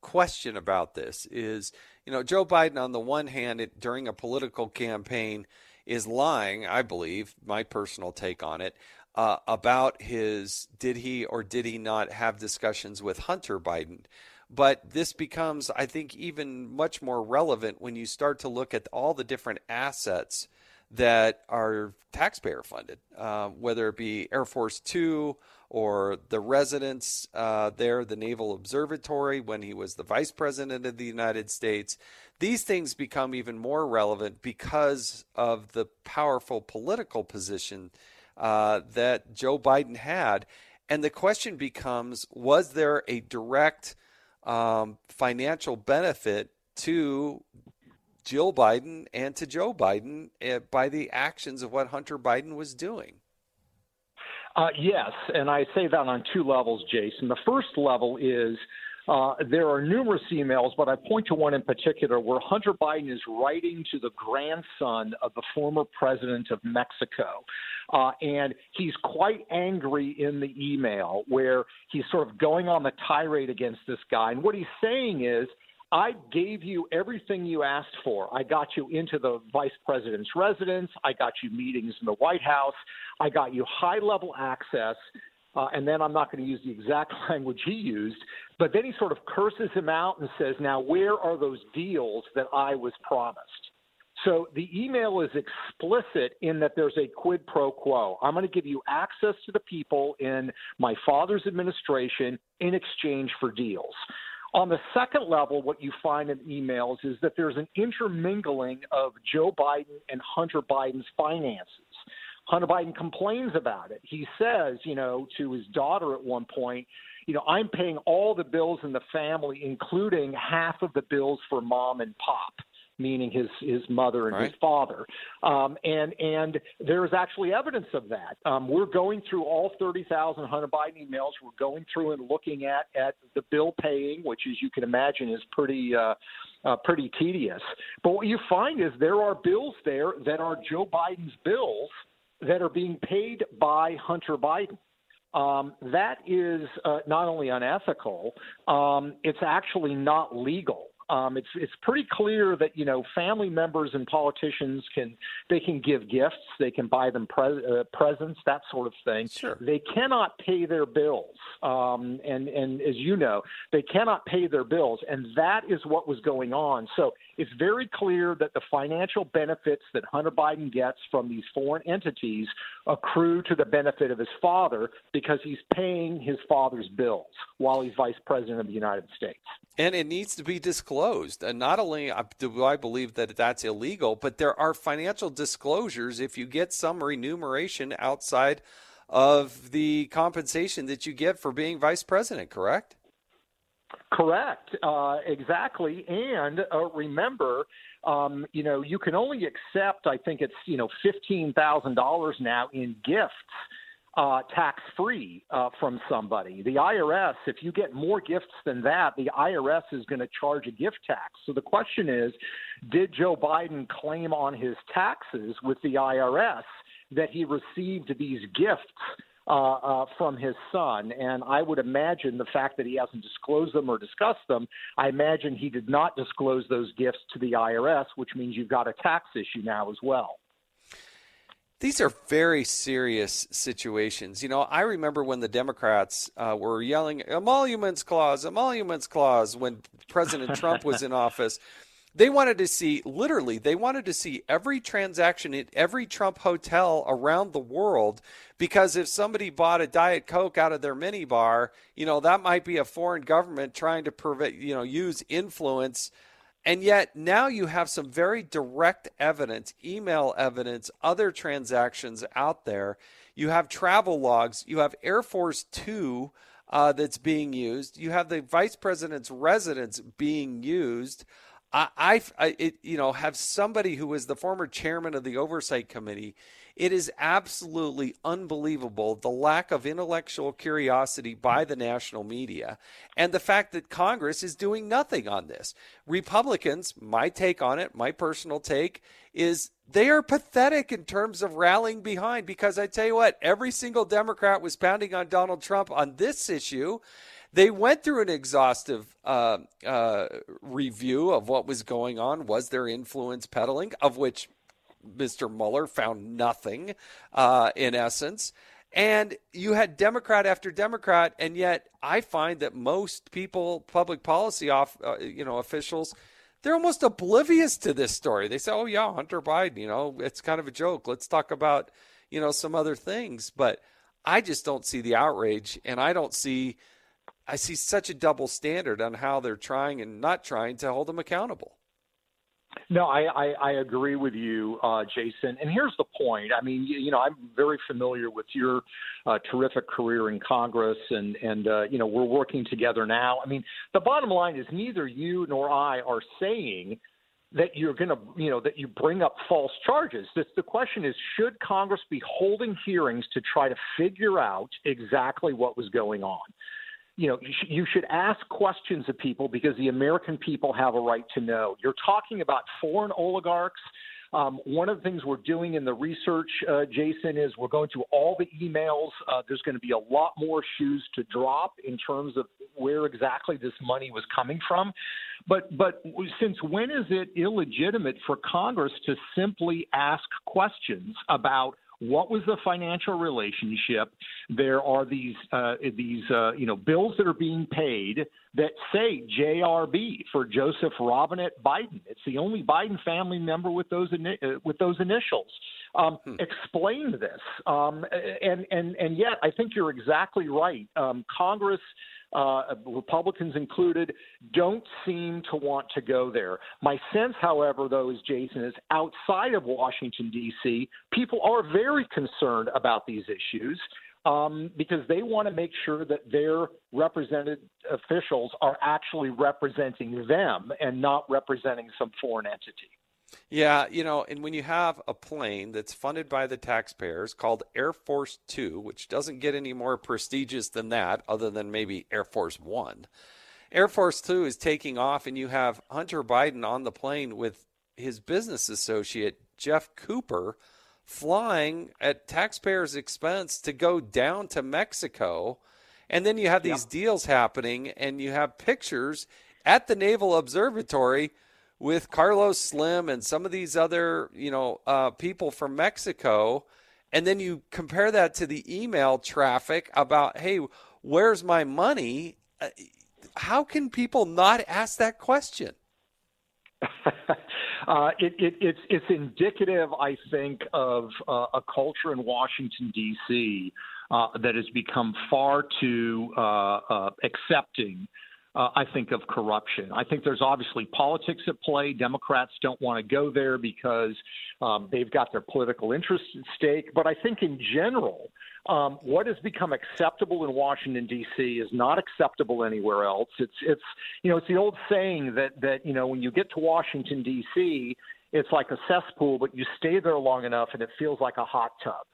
question about this is you know, Joe Biden, on the one hand, it, during a political campaign, is lying, I believe, my personal take on it, uh, about his did he or did he not have discussions with Hunter Biden. But this becomes, I think, even much more relevant when you start to look at all the different assets that are taxpayer funded, uh, whether it be Air Force Two or the residence uh, there, the Naval Observatory, when he was the vice president of the United States. These things become even more relevant because of the powerful political position uh, that Joe Biden had. And the question becomes was there a direct um, financial benefit to Jill Biden and to Joe Biden uh, by the actions of what Hunter Biden was doing? Uh, yes, and I say that on two levels, Jason. The first level is uh, there are numerous emails, but I point to one in particular where Hunter Biden is writing to the grandson of the former president of Mexico. Uh, and he's quite angry in the email where he's sort of going on the tirade against this guy. And what he's saying is, I gave you everything you asked for. I got you into the vice president's residence. I got you meetings in the White House. I got you high level access. Uh, and then I'm not going to use the exact language he used, but then he sort of curses him out and says, Now, where are those deals that I was promised? So the email is explicit in that there's a quid pro quo. I'm going to give you access to the people in my father's administration in exchange for deals. On the second level, what you find in emails is that there's an intermingling of Joe Biden and Hunter Biden's finances. Hunter Biden complains about it. He says, you know, to his daughter at one point, you know, I'm paying all the bills in the family, including half of the bills for mom and pop meaning his his mother and right. his father. Um, and and there is actually evidence of that. Um, we're going through all 30,000 Hunter Biden emails. We're going through and looking at at the bill paying, which, as you can imagine, is pretty. Uh, uh, pretty tedious. But what you find is there are bills there that are Joe Biden's bills that are being paid by Hunter Biden. Um, that is uh, not only unethical, um, it's actually not legal. Um, it's it's pretty clear that you know family members and politicians can they can give gifts, they can buy them pre- uh, presents, that sort of thing. Sure. They cannot pay their bills, um, and and as you know, they cannot pay their bills, and that is what was going on. So it's very clear that the financial benefits that Hunter Biden gets from these foreign entities accrue to the benefit of his father because he's paying his father's bills while he's vice president of the United States. And it needs to be disclosed. And not only uh, do I believe that that's illegal, but there are financial disclosures if you get some remuneration outside of the compensation that you get for being vice president, correct? Correct, uh, exactly. And uh, remember, um, you know, you can only accept, I think it's, you know, $15,000 now in gifts uh, tax free uh, from somebody. The IRS, if you get more gifts than that, the IRS is going to charge a gift tax. So the question is did Joe Biden claim on his taxes with the IRS that he received these gifts? Uh, uh, from his son. And I would imagine the fact that he hasn't disclosed them or discussed them, I imagine he did not disclose those gifts to the IRS, which means you've got a tax issue now as well. These are very serious situations. You know, I remember when the Democrats uh, were yelling emoluments clause, emoluments clause when President Trump was in office. They wanted to see, literally, they wanted to see every transaction at every Trump hotel around the world because if somebody bought a Diet Coke out of their minibar, you know, that might be a foreign government trying to, prevent, you know, use influence and yet now you have some very direct evidence, email evidence, other transactions out there. You have travel logs. You have Air Force Two uh, that's being used. You have the vice president's residence being used. I, I, it, you know, have somebody who was the former chairman of the oversight committee it is absolutely unbelievable the lack of intellectual curiosity by the national media and the fact that Congress is doing nothing on this. Republicans, my take on it, my personal take, is they are pathetic in terms of rallying behind because I tell you what, every single Democrat was pounding on Donald Trump on this issue. They went through an exhaustive uh, uh, review of what was going on. Was there influence peddling, of which Mr. Mueller found nothing, uh, in essence. And you had Democrat after Democrat, and yet I find that most people, public policy off, uh, you know, officials, they're almost oblivious to this story. They say, "Oh yeah, Hunter Biden, you know, it's kind of a joke. Let's talk about, you know, some other things." But I just don't see the outrage, and I don't see, I see such a double standard on how they're trying and not trying to hold them accountable. No, I, I, I agree with you, uh, Jason. And here's the point. I mean, you, you know, I'm very familiar with your uh, terrific career in Congress, and and uh, you know, we're working together now. I mean, the bottom line is neither you nor I are saying that you're going to, you know, that you bring up false charges. The question is, should Congress be holding hearings to try to figure out exactly what was going on? You know, you, should ask questions of people because the American people have a right to know. You're talking about foreign oligarchs. Um, one of the things we're doing in the research, uh, Jason, is we're going through all the emails. Uh, there's going to be a lot more shoes to drop in terms of where exactly this money was coming from. But but since when is it illegitimate for Congress to simply ask questions about what was the financial relationship? There are these uh, these uh, you know bills that are being paid that say JRB for Joseph Robinette Biden. It's the only Biden family member with those ini- uh, with those initials. Um, hmm. Explain this, um, and and and yet I think you're exactly right. Um, Congress uh, Republicans included, don't seem to want to go there. My sense, however, though, is Jason, is outside of Washington, D.C., people are very concerned about these issues. Um, because they want to make sure that their represented officials are actually representing them and not representing some foreign entity. Yeah, you know, and when you have a plane that's funded by the taxpayers called Air Force Two, which doesn't get any more prestigious than that, other than maybe Air Force One, Air Force Two is taking off, and you have Hunter Biden on the plane with his business associate, Jeff Cooper, flying at taxpayers' expense to go down to Mexico. And then you have these yep. deals happening, and you have pictures at the Naval Observatory with Carlos Slim and some of these other, you know, uh, people from Mexico, and then you compare that to the email traffic about, hey, where's my money? Uh, how can people not ask that question? uh, it, it, it's it's indicative, I think, of uh, a culture in Washington D.C. Uh, that has become far too uh, accepting uh, I think, of corruption. I think there's obviously politics at play. Democrats don't want to go there because um, they've got their political interests at stake. But I think in general, um, what has become acceptable in Washington D.C. is not acceptable anywhere else. It's it's you know it's the old saying that that you know when you get to Washington D.C. It's like a cesspool, but you stay there long enough and it feels like a hot tub.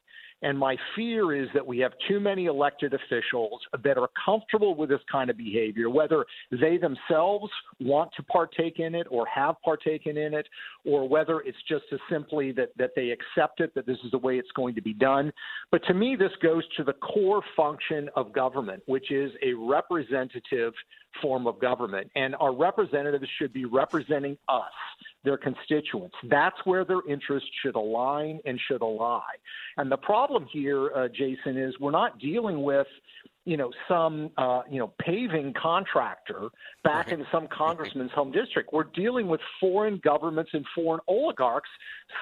And my fear is that we have too many elected officials that are comfortable with this kind of behavior, whether they themselves want to partake in it or have partaken in it, or whether it's just as simply that, that they accept it, that this is the way it's going to be done. But to me, this goes to the core function of government, which is a representative form of government. And our representatives should be representing us their constituents. That's where their interests should align and should ally. And the problem here, uh, Jason, is we're not dealing with you know some uh, you know paving contractor back in some congressman's home district. We're dealing with foreign governments and foreign oligarchs,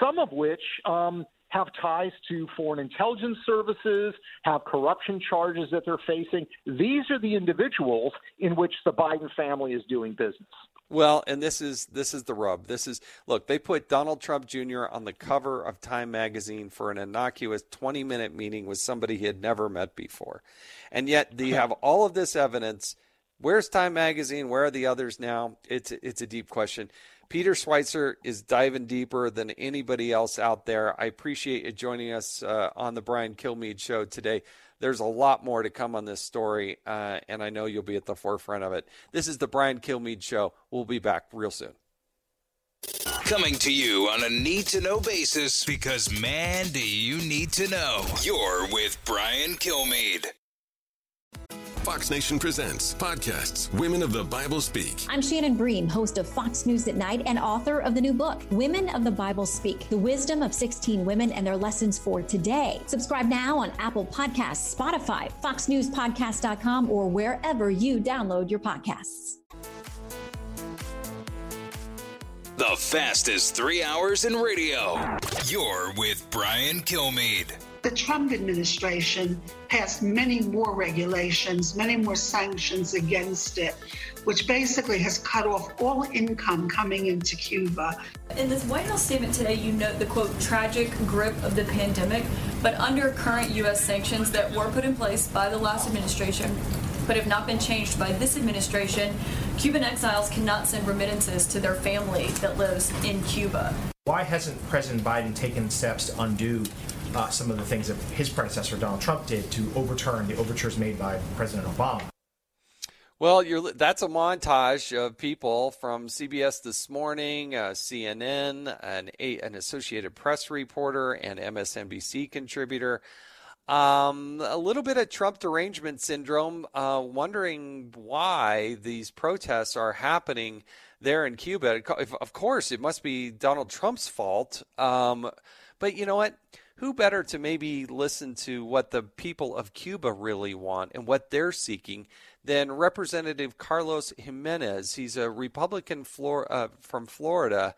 some of which um, have ties to foreign intelligence services, have corruption charges that they're facing. These are the individuals in which the Biden family is doing business. Well, and this is this is the rub. This is look, they put Donald Trump Jr. on the cover of Time magazine for an innocuous 20-minute meeting with somebody he had never met before. And yet they have all of this evidence. Where's Time magazine? Where are the others now? It's it's a deep question. Peter Schweizer is diving deeper than anybody else out there. I appreciate you joining us uh, on the Brian Kilmeade show today there's a lot more to come on this story, uh, and I know you'll be at the forefront of it. This is the Brian Kilmeade Show. We'll be back real soon. Coming to you on a need to know basis because, man, do you need to know. You're with Brian Kilmeade. Fox Nation presents podcasts Women of the Bible Speak. I'm Shannon Bream, host of Fox News at Night and author of the new book, Women of the Bible Speak The Wisdom of 16 Women and Their Lessons for Today. Subscribe now on Apple Podcasts, Spotify, FoxNewsPodcast.com, or wherever you download your podcasts. The fastest three hours in radio. You're with Brian Kilmeade. The Trump administration passed many more regulations, many more sanctions against it, which basically has cut off all income coming into Cuba. In this White House statement today, you note the quote tragic grip of the pandemic, but under current U.S. sanctions that were put in place by the last administration, but have not been changed by this administration, Cuban exiles cannot send remittances to their family that lives in Cuba. Why hasn't President Biden taken steps to undo uh, some of the things that his predecessor Donald Trump did to overturn the overtures made by President Obama. Well, that's a montage of people from CBS This Morning, uh, CNN, an, an Associated Press reporter, and MSNBC contributor. Um, a little bit of Trump derangement syndrome, uh, wondering why these protests are happening there in Cuba. Of course, it must be Donald Trump's fault. Um, but you know what? Who better to maybe listen to what the people of Cuba really want and what they're seeking than Representative Carlos Gimenez? He's a Republican uh, from Florida.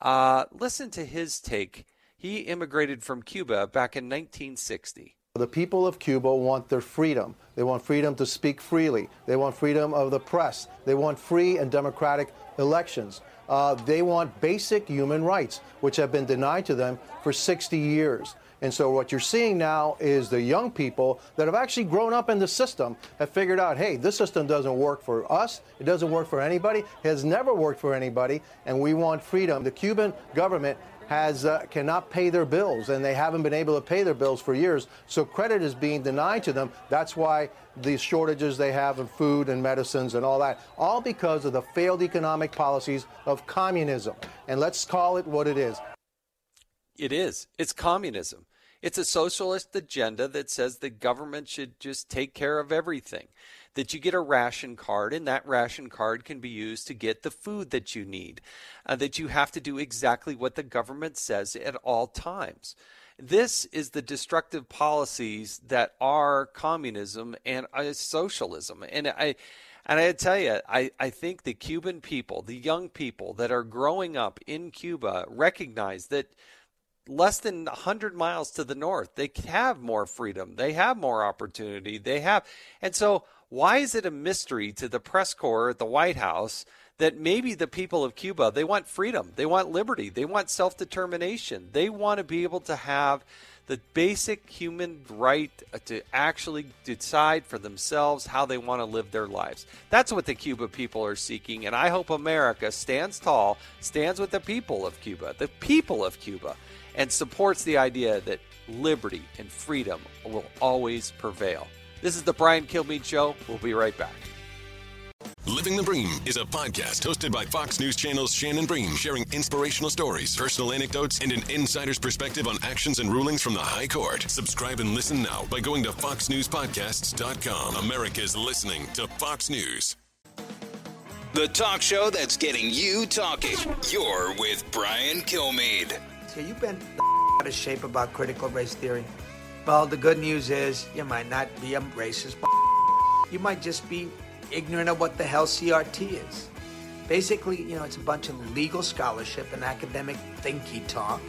Uh, listen to his take. He immigrated from Cuba back in 1960. The people of Cuba want their freedom. They want freedom to speak freely. They want freedom of the press. They want free and democratic elections. Uh, they want basic human rights, which have been denied to them for 60 years. And so what you're seeing now is the young people that have actually grown up in the system have figured out, hey, this system doesn't work for us. It doesn't work for anybody. Has never worked for anybody. And we want freedom. The Cuban government has uh, cannot pay their bills, and they haven't been able to pay their bills for years. So credit is being denied to them. That's why the shortages they have in food and medicines and all that, all because of the failed economic policies of communism. And let's call it what it is. It is. It's communism. It's a socialist agenda that says the government should just take care of everything. That you get a ration card, and that ration card can be used to get the food that you need. Uh, that you have to do exactly what the government says at all times. This is the destructive policies that are communism and uh, socialism. And I. And I tell you, I, I think the Cuban people, the young people that are growing up in Cuba, recognize that less than 100 miles to the north. They have more freedom. They have more opportunity. They have. And so, why is it a mystery to the press corps at the White House that maybe the people of Cuba, they want freedom, they want liberty, they want self determination, they want to be able to have the basic human right to actually decide for themselves how they want to live their lives. That's what the Cuba people are seeking, and I hope America stands tall, stands with the people of Cuba, the people of Cuba and supports the idea that liberty and freedom will always prevail. This is the Brian Kilmeade Show. We'll be right back. Living the Bream is a podcast hosted by Fox News Channel's Shannon Bream, sharing inspirational stories, personal anecdotes, and an insider's perspective on actions and rulings from the High Court. Subscribe and listen now by going to foxnewspodcasts.com. America's listening to Fox News. The talk show that's getting you talking. You're with Brian Kilmeade. You've been out of shape about critical race theory. Well, the good news is you might not be a racist. You might just be ignorant of what the hell CRT is. Basically, you know, it's a bunch of legal scholarship and academic thinky talk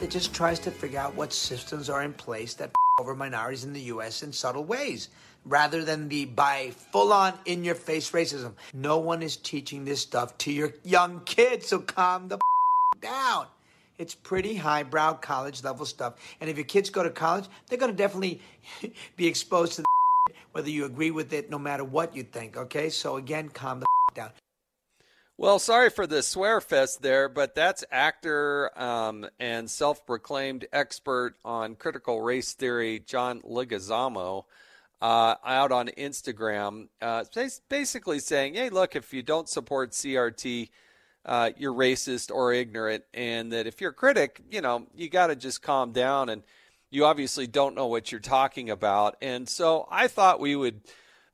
that just tries to figure out what systems are in place that over minorities in the U.S. in subtle ways, rather than the by full-on in-your-face racism. No one is teaching this stuff to your young kids, so calm the down. It's pretty highbrow college level stuff. And if your kids go to college, they're going to definitely be exposed to the whether you agree with it, no matter what you think. Okay, so again, calm the down. Well, sorry for the swear fest there, but that's actor um, and self proclaimed expert on critical race theory, John Leguizamo, uh, out on Instagram, uh, basically saying, hey, look, if you don't support CRT, uh, you're racist or ignorant, and that if you're a critic, you know, you got to just calm down, and you obviously don't know what you're talking about. And so I thought we would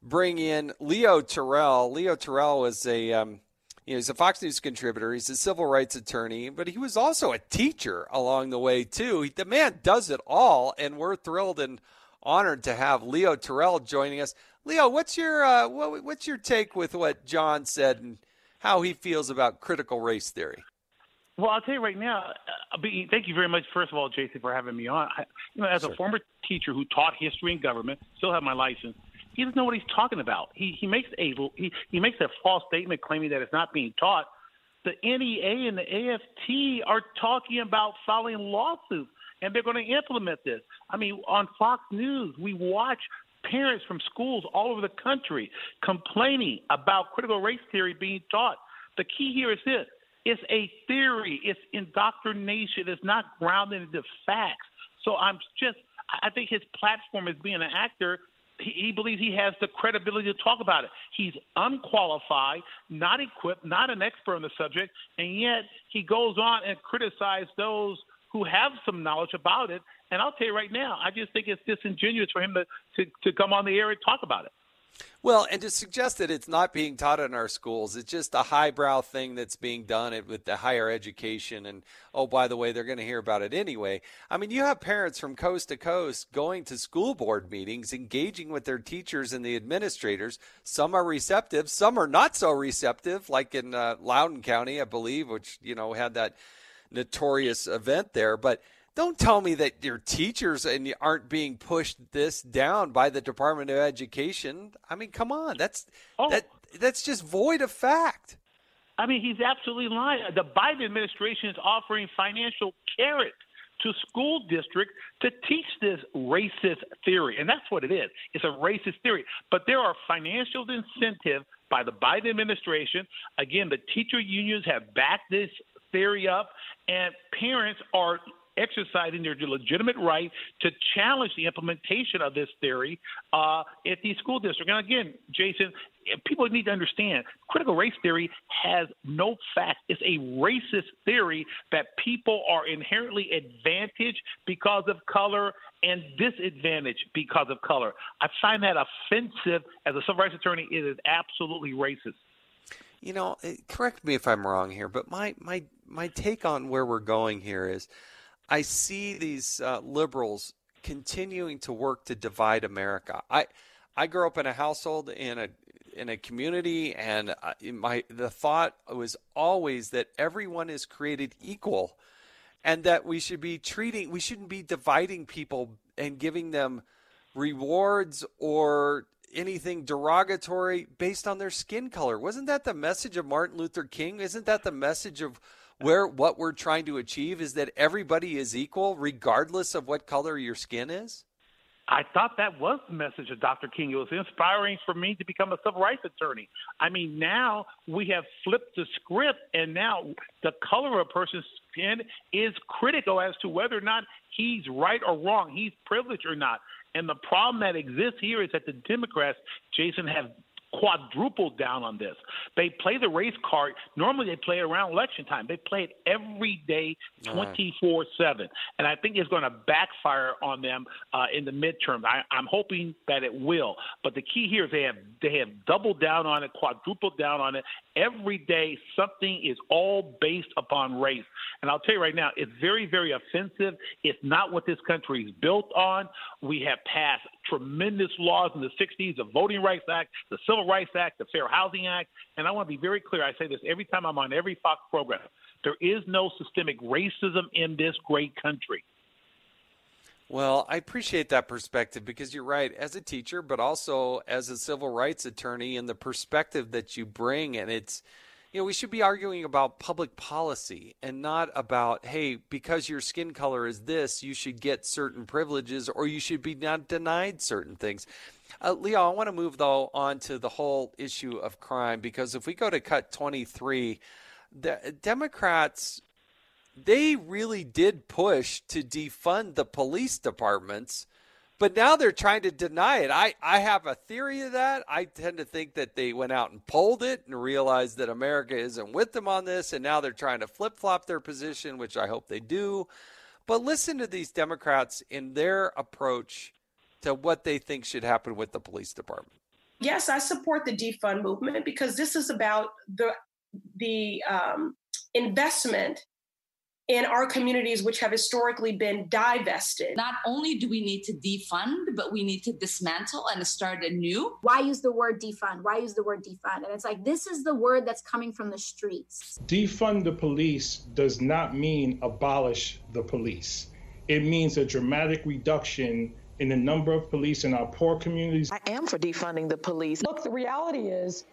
bring in Leo Terrell. Leo Terrell was a um, you know, he's a Fox News contributor. He's a civil rights attorney, but he was also a teacher along the way too. He, the man does it all, and we're thrilled and honored to have Leo Terrell joining us. Leo, what's your uh, what, what's your take with what John said and how he feels about critical race theory. Well, I'll tell you right now. Uh, be, thank you very much, first of all, Jason, for having me on. I, you know, as sure. a former teacher who taught history and government, still have my license. He doesn't know what he's talking about. He he makes a he, he makes a false statement claiming that it's not being taught. The NEA and the AFT are talking about filing lawsuits, and they're going to implement this. I mean, on Fox News, we watch parents from schools all over the country complaining about critical race theory being taught. The key here is this it's a theory, it's indoctrination, it's not grounded in the facts. So I'm just, I think his platform as being an actor, he, he believes he has the credibility to talk about it. He's unqualified, not equipped, not an expert on the subject, and yet he goes on and criticizes those who have some knowledge about it. And I'll tell you right now, I just think it's disingenuous for him to, to, to come on the air and talk about it. Well, and to suggest that it's not being taught in our schools, it's just a highbrow thing that's being done with the higher education. And oh, by the way, they're going to hear about it anyway. I mean, you have parents from coast to coast going to school board meetings, engaging with their teachers and the administrators. Some are receptive, some are not so receptive, like in uh, Loudoun County, I believe, which, you know, had that notorious event there. But don't tell me that your teachers and aren't being pushed this down by the Department of Education. I mean, come on, that's oh. that that's just void of fact. I mean, he's absolutely lying. The Biden administration is offering financial carrot to school districts to teach this racist theory, and that's what it is. It's a racist theory, but there are financial incentives by the Biden administration. Again, the teacher unions have backed this theory up, and parents are exercising their legitimate right to challenge the implementation of this theory uh, at these school districts. And again, Jason, people need to understand critical race theory has no facts. It's a racist theory that people are inherently advantaged because of color and disadvantaged because of color. I find that offensive as a civil rights attorney. It is absolutely racist. You know, eh, correct me if I'm wrong here, but my my my take on where we're going here is I see these uh, liberals continuing to work to divide America. I I grew up in a household in a in a community, and my the thought was always that everyone is created equal, and that we should be treating we shouldn't be dividing people and giving them rewards or anything derogatory based on their skin color. Wasn't that the message of Martin Luther King? Isn't that the message of where what we're trying to achieve is that everybody is equal regardless of what color your skin is? I thought that was the message of Dr. King. It was inspiring for me to become a civil rights attorney. I mean, now we have flipped the script, and now the color of a person's skin is critical as to whether or not he's right or wrong, he's privileged or not. And the problem that exists here is that the Democrats, Jason, have quadrupled down on this. They play the race card. Normally, they play it around election time. They play it every day, 24 7. And I think it's going to backfire on them uh, in the midterm. I, I'm hoping that it will. But the key here is they have, they have doubled down on it, quadrupled down on it. Every day, something is all based upon race. And I'll tell you right now, it's very, very offensive. It's not what this country is built on. We have passed tremendous laws in the 60s, the Voting Rights Act, the Civil Rights Act, the Fair Housing Act. And I want to be very clear. I say this every time I'm on every Fox program. There is no systemic racism in this great country. Well, I appreciate that perspective because you're right, as a teacher, but also as a civil rights attorney, and the perspective that you bring. And it's, you know, we should be arguing about public policy and not about, hey, because your skin color is this, you should get certain privileges or you should be not denied certain things. Uh, Leo, I want to move though on to the whole issue of crime because if we go to cut 23, the Democrats they really did push to defund the police departments but now they're trying to deny it. I, I have a theory of that. I tend to think that they went out and polled it and realized that America isn't with them on this, and now they're trying to flip flop their position, which I hope they do. But listen to these Democrats in their approach to what they think should happen with the police department. Yes, I support the defund movement because this is about the the um, investment in our communities, which have historically been divested. Not only do we need to defund, but we need to dismantle and start anew. Why use the word defund? Why use the word defund? And it's like, this is the word that's coming from the streets. Defund the police does not mean abolish the police, it means a dramatic reduction in the number of police in our poor communities. I am for defunding the police. Look, the reality is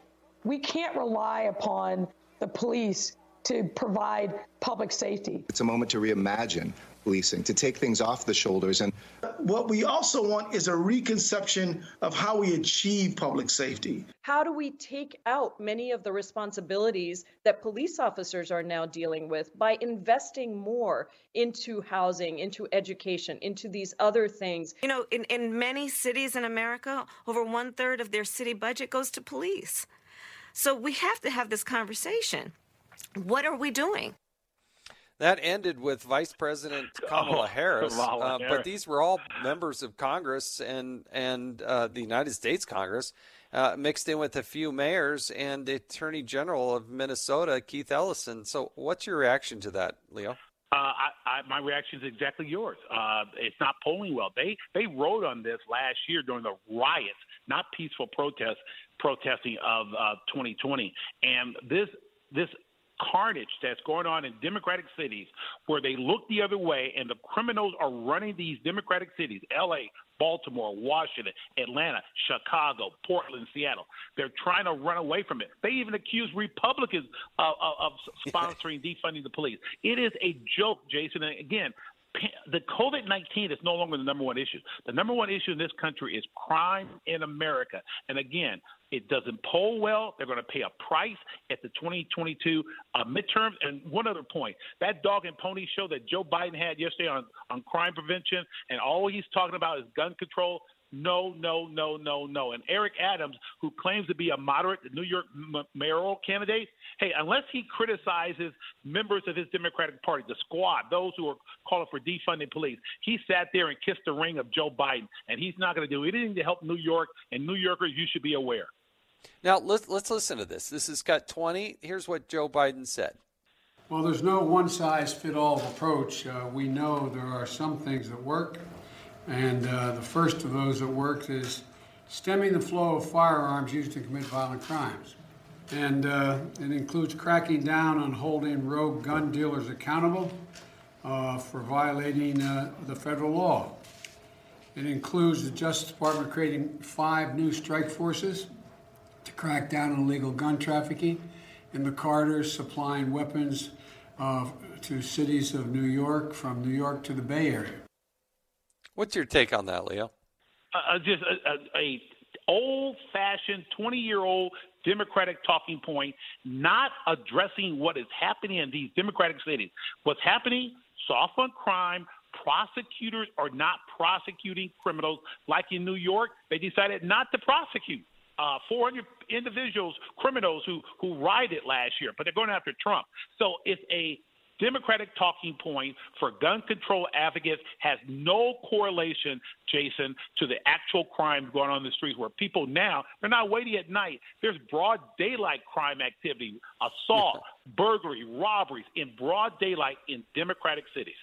we can't rely upon the police to provide public safety. It's a moment to reimagine policing, to take things off the shoulders. And what we also want is a reconception of how we achieve public safety. How do we take out many of the responsibilities that police officers are now dealing with by investing more into housing, into education, into these other things? You know, in, in many cities in America, over one third of their city budget goes to police. So we have to have this conversation. What are we doing? That ended with Vice President Kamala Oh, Harris, Kamala uh, Harris. but these were all members of Congress and and uh, the United States Congress, uh, mixed in with a few mayors and the Attorney General of Minnesota, Keith Ellison. So, what's your reaction to that, Leo? Uh, I, I, my reaction is exactly yours. Uh, it's not polling well. They they wrote on this last year during the riots, not peaceful protests, protesting of uh, 2020, and this this carnage that's going on in democratic cities where they look the other way and the criminals are running these democratic cities LA, Baltimore, Washington, Atlanta, Chicago, Portland, Seattle. They're trying to run away from it. They even accuse Republicans of, of, of sponsoring defunding the police. It is a joke, Jason. And again, the COVID 19 is no longer the number one issue. The number one issue in this country is crime in America. And again, it doesn't poll well. They're going to pay a price at the 2022 uh, midterms. And one other point that dog and pony show that Joe Biden had yesterday on, on crime prevention, and all he's talking about is gun control. No, no, no, no, no. And Eric Adams, who claims to be a moderate New York m- mayoral candidate, hey, unless he criticizes members of his Democratic Party, the squad, those who are calling for defunding police, he sat there and kissed the ring of Joe Biden, and he's not going to do anything to help New York. And New Yorkers, you should be aware. Now let's let's listen to this. This is cut 20. Here's what Joe Biden said. Well, there's no one size fit all approach. Uh, we know there are some things that work, and uh, the first of those that works is stemming the flow of firearms used to commit violent crimes. And uh, it includes cracking down on holding rogue gun dealers accountable uh, for violating uh, the federal law. It includes the Justice Department creating five new strike forces to crack down on illegal gun trafficking, and the Carters supplying weapons uh, to cities of New York, from New York to the Bay Area. What's your take on that, Leo? uh, just a, a, a old-fashioned, 20-year-old Democratic talking point, not addressing what is happening in these Democratic cities. What's happening? Soft on crime. Prosecutors are not prosecuting criminals like in New York. They decided not to prosecute. Uh, 400 individuals, criminals who who rioted last year, but they're going after Trump. So it's a Democratic talking point for gun control advocates has no correlation, Jason, to the actual crimes going on in the streets where people now, they're not waiting at night. There's broad daylight crime activity, assault, burglary, robberies in broad daylight in Democratic cities.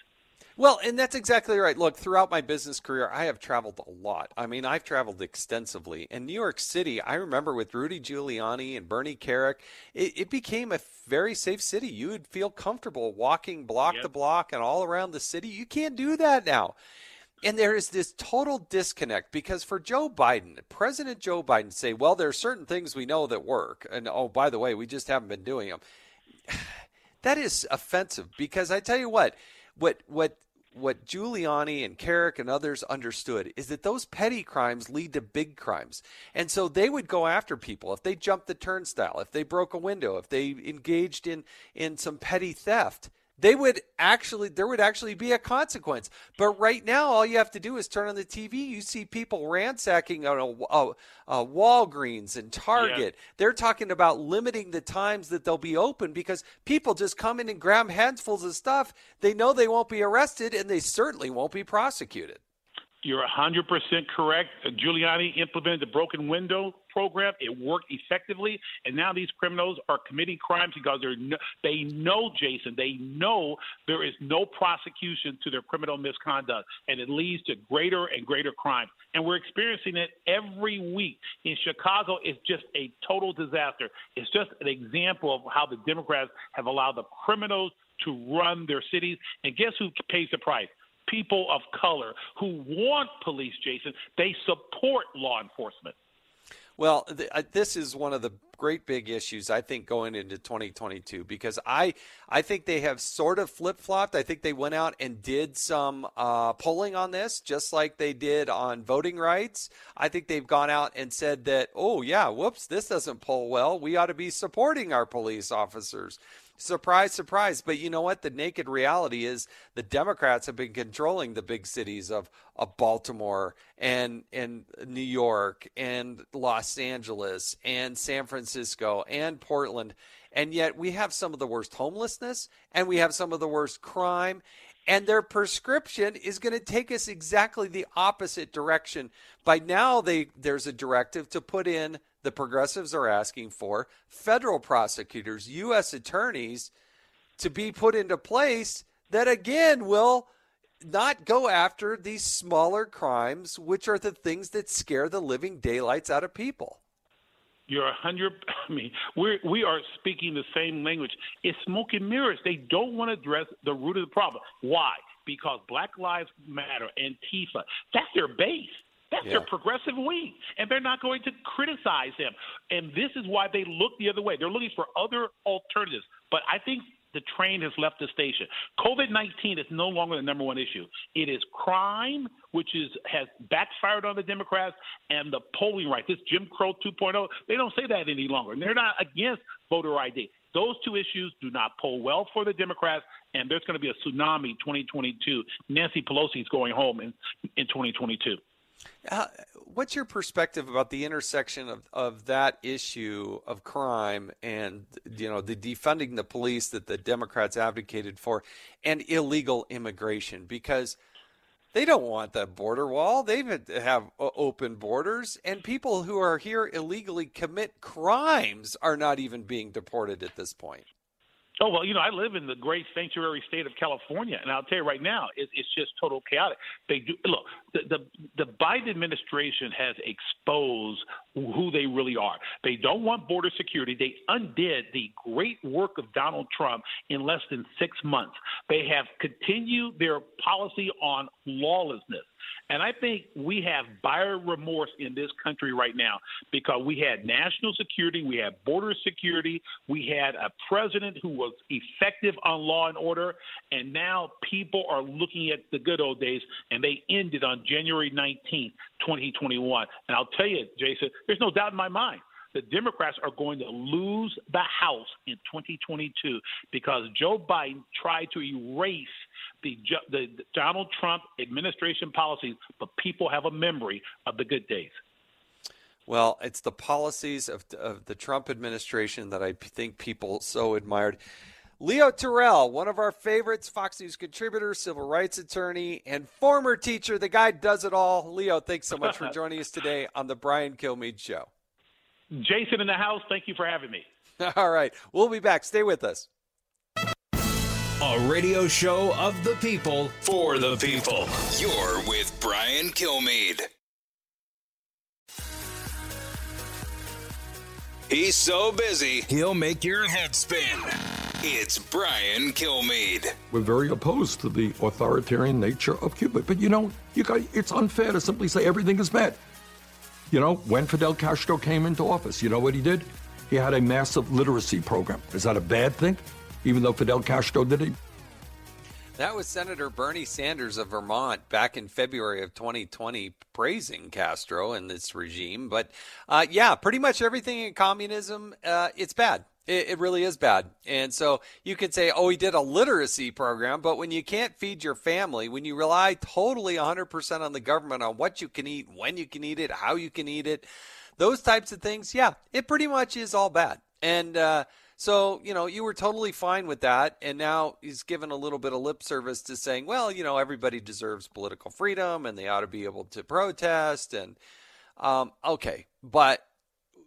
Well, and that's exactly right. Look, throughout my business career, I have traveled a lot. I mean, I've traveled extensively. In New York City, I remember with Rudy Giuliani and Bernie Kerik, it, it became a very safe city. You would feel comfortable walking block to block and all around the city. You can't do that now. And there is this total disconnect because for Joe Biden, President Joe Biden, say, well, there are certain things we know that work. And oh, by the way, we just haven't been doing them. That is offensive because I tell you what, what what what Giuliani and Kerik and others understood is that those petty crimes lead to big crimes. And so they would go after people if they jumped the turnstile, if they broke a window, if they engaged in in some petty theft. They would actually there would actually be a consequence. But right now all you have to do is turn on the TV, you see people ransacking on a, a, a Walgreens and Target. They're talking about limiting the times that they'll be open because people just come in and grab handfuls of stuff. They know they won't be arrested and they certainly won't be prosecuted. You're 100% correct. Uh, Giuliani implemented the broken window program. It worked effectively, and now these criminals are committing crimes because they're no, they know, Jason, they know there is no prosecution to their criminal misconduct, and it leads to greater and greater crime. And we're experiencing it every week. In Chicago, it's just a total disaster. It's just an example of how the Democrats have allowed the criminals to run their cities. And guess who pays the price? People of color who want police, Jason. They support law enforcement. Well, th- this is one of the great big issues I think going into 2022 because I I think they have sort of flip flopped. I think they went out and did some uh, polling on this, just like they did on voting rights. I think they've gone out and said that, oh yeah, whoops, this doesn't poll well. We ought to be supporting our police officers. Surprise, surprise. But you know what? The naked reality is the Democrats have been controlling the big cities of, of Baltimore and, and New York and Los Angeles and San Francisco and Portland. And yet we have some of the worst homelessness and we have some of the worst crime. And their prescription is going to take us exactly the opposite direction. By now, they, there's a directive to put in the progressives are asking for federal prosecutors, U.S. attorneys to be put into place that again will not go after these smaller crimes, which are the things that scare the living daylights out of people. You're a hundred. I mean, we're, we are speaking the same language. It's smoke and mirrors. They don't want to address the root of the problem. Why? Because Black Lives Matter, Antifa, that's their base. That's yeah. their progressive wing, and they're not going to criticize them. And this is why they look the other way. They're looking for other alternatives. But I think the train has left the station. COVID 19 is no longer the number one issue. It is crime, which is has backfired on the Democrats, and the polling rights. This Jim Crow 2.0, they don't say that any longer. And they're not against voter ID. Those two issues do not poll well for the Democrats, and there's going to be a tsunami 2022. Nancy Pelosi is going home in, in 2022. Uh, what's your perspective about the intersection of, of that issue of crime and you know the defunding the police that the Democrats advocated for and illegal immigration because they don't want the border wall. They have open borders, and people who are here illegally commit crimes are not even being deported at this point. Oh well, you know, I live in the great sanctuary state of California, and I'll tell you right now, it, it's just total chaotic. They do look. The, the the Biden administration has exposed who they really are. They don't want border security. They undid the great work of Donald Trump in less than six months. They have continued their policy on lawlessness. And I think we have buyer remorse in this country right now because we had national security, we had border security, we had a president who was effective on law and order, and now people are looking at the good old days and they ended on January 19th, 2021. And I'll tell you, Jason, there's no doubt in my mind the Democrats are going to lose the House in 2022 because Joe Biden tried to erase the, the Donald Trump administration policies, but people have a memory of the good days. Well, it's the policies of, of the Trump administration that I think people so admired. Leo Terrell, one of our favorites, Fox News contributor, civil rights attorney, and former teacher. The guy does it all. Leo, thanks so much for joining us today on the Brian Kilmeade Show. Jason in the house, thank you for having me. All right. We'll be back. Stay with us. A radio show of the people for the people. You're with Brian Kilmeade. He's so busy, he'll make your head spin. It's Brian Kilmeade. We're very opposed to the authoritarian nature of Cuba, but you know, you got it's unfair to simply say everything is bad. You know, when Fidel Castro came into office, you know what he did? He had a massive literacy program. Is that a bad thing? even though Fidel Castro did it? That was Senator Bernie Sanders of Vermont back in February of 2020 praising Castro and this regime. But uh, yeah, pretty much everything in communism, uh, it's bad. It, it, really is bad. And so you could say, oh, he did a literacy program, but when you can't feed your family, when you rely totally 100% on the government on what you can eat, when you can eat it, how you can eat it, those types of things, yeah, it pretty much is all bad. And, uh, So, you know, you were totally fine with that. And now he's given a little bit of lip service to saying, well, you know, everybody deserves political freedom and they ought to be able to protest. And, um, okay. But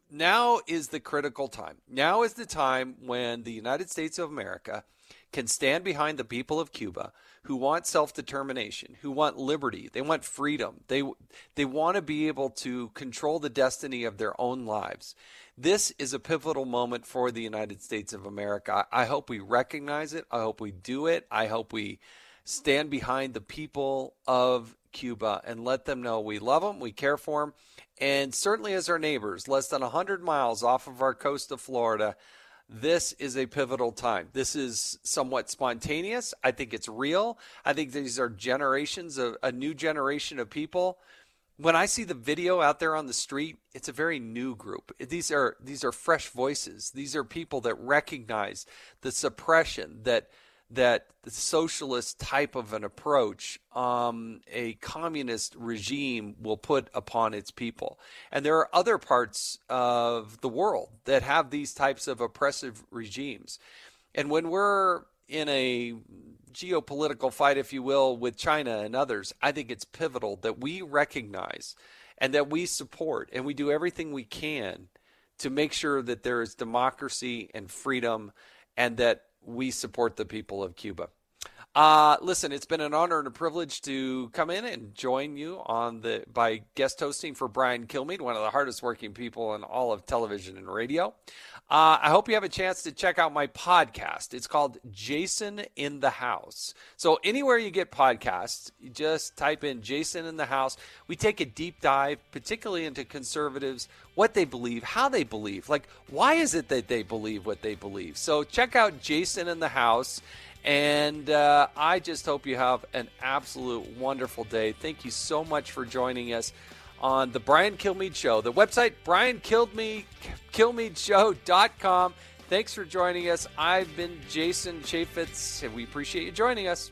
now is the critical time. Now is the time when the United States of America can stand behind the people of Cuba who want self-determination, who want liberty, they want freedom. They they want to be able to control the destiny of their own lives. This is a pivotal moment for the United States of America. I hope we recognize it. I hope we do it. I hope we stand behind the people of Cuba and let them know we love them, we care for them, and certainly as our neighbors, less than 100 miles off of our coast of Florida, this is a pivotal time. This is somewhat spontaneous. I think it's real. I think these are generations of a new generation of people. When I see the video out there on the street, it's a very new group. These are these are fresh voices. These are people that recognize the suppression that that the socialist type of an approach um, a communist regime will put upon its people. And there are other parts of the world that have these types of oppressive regimes. And when we're in a geopolitical fight, if you will, with China and others, I think it's pivotal that we recognize and that we support and we do everything we can to make sure that there is democracy and freedom and that we support the people of Cuba. Uh, listen, it's been an honor and a privilege to come in and join you on the by guest hosting for Brian Kilmeade, one of the hardest working people in all of television and radio. Uh, I hope you have a chance to check out my podcast. It's called Jason in the House. So anywhere you get podcasts, you just type in Jason in the House. We take a deep dive, particularly into conservatives, what they believe, how they believe, like why is it that they believe what they believe. So check out Jason in the House. And uh, I just hope you have an absolute wonderful day. Thank you so much for joining us on the Brian Kilmeade Show. The website, briankilmeadeshow.com. Thanks for joining us. I've been Jason Chaffetz, and we appreciate you joining us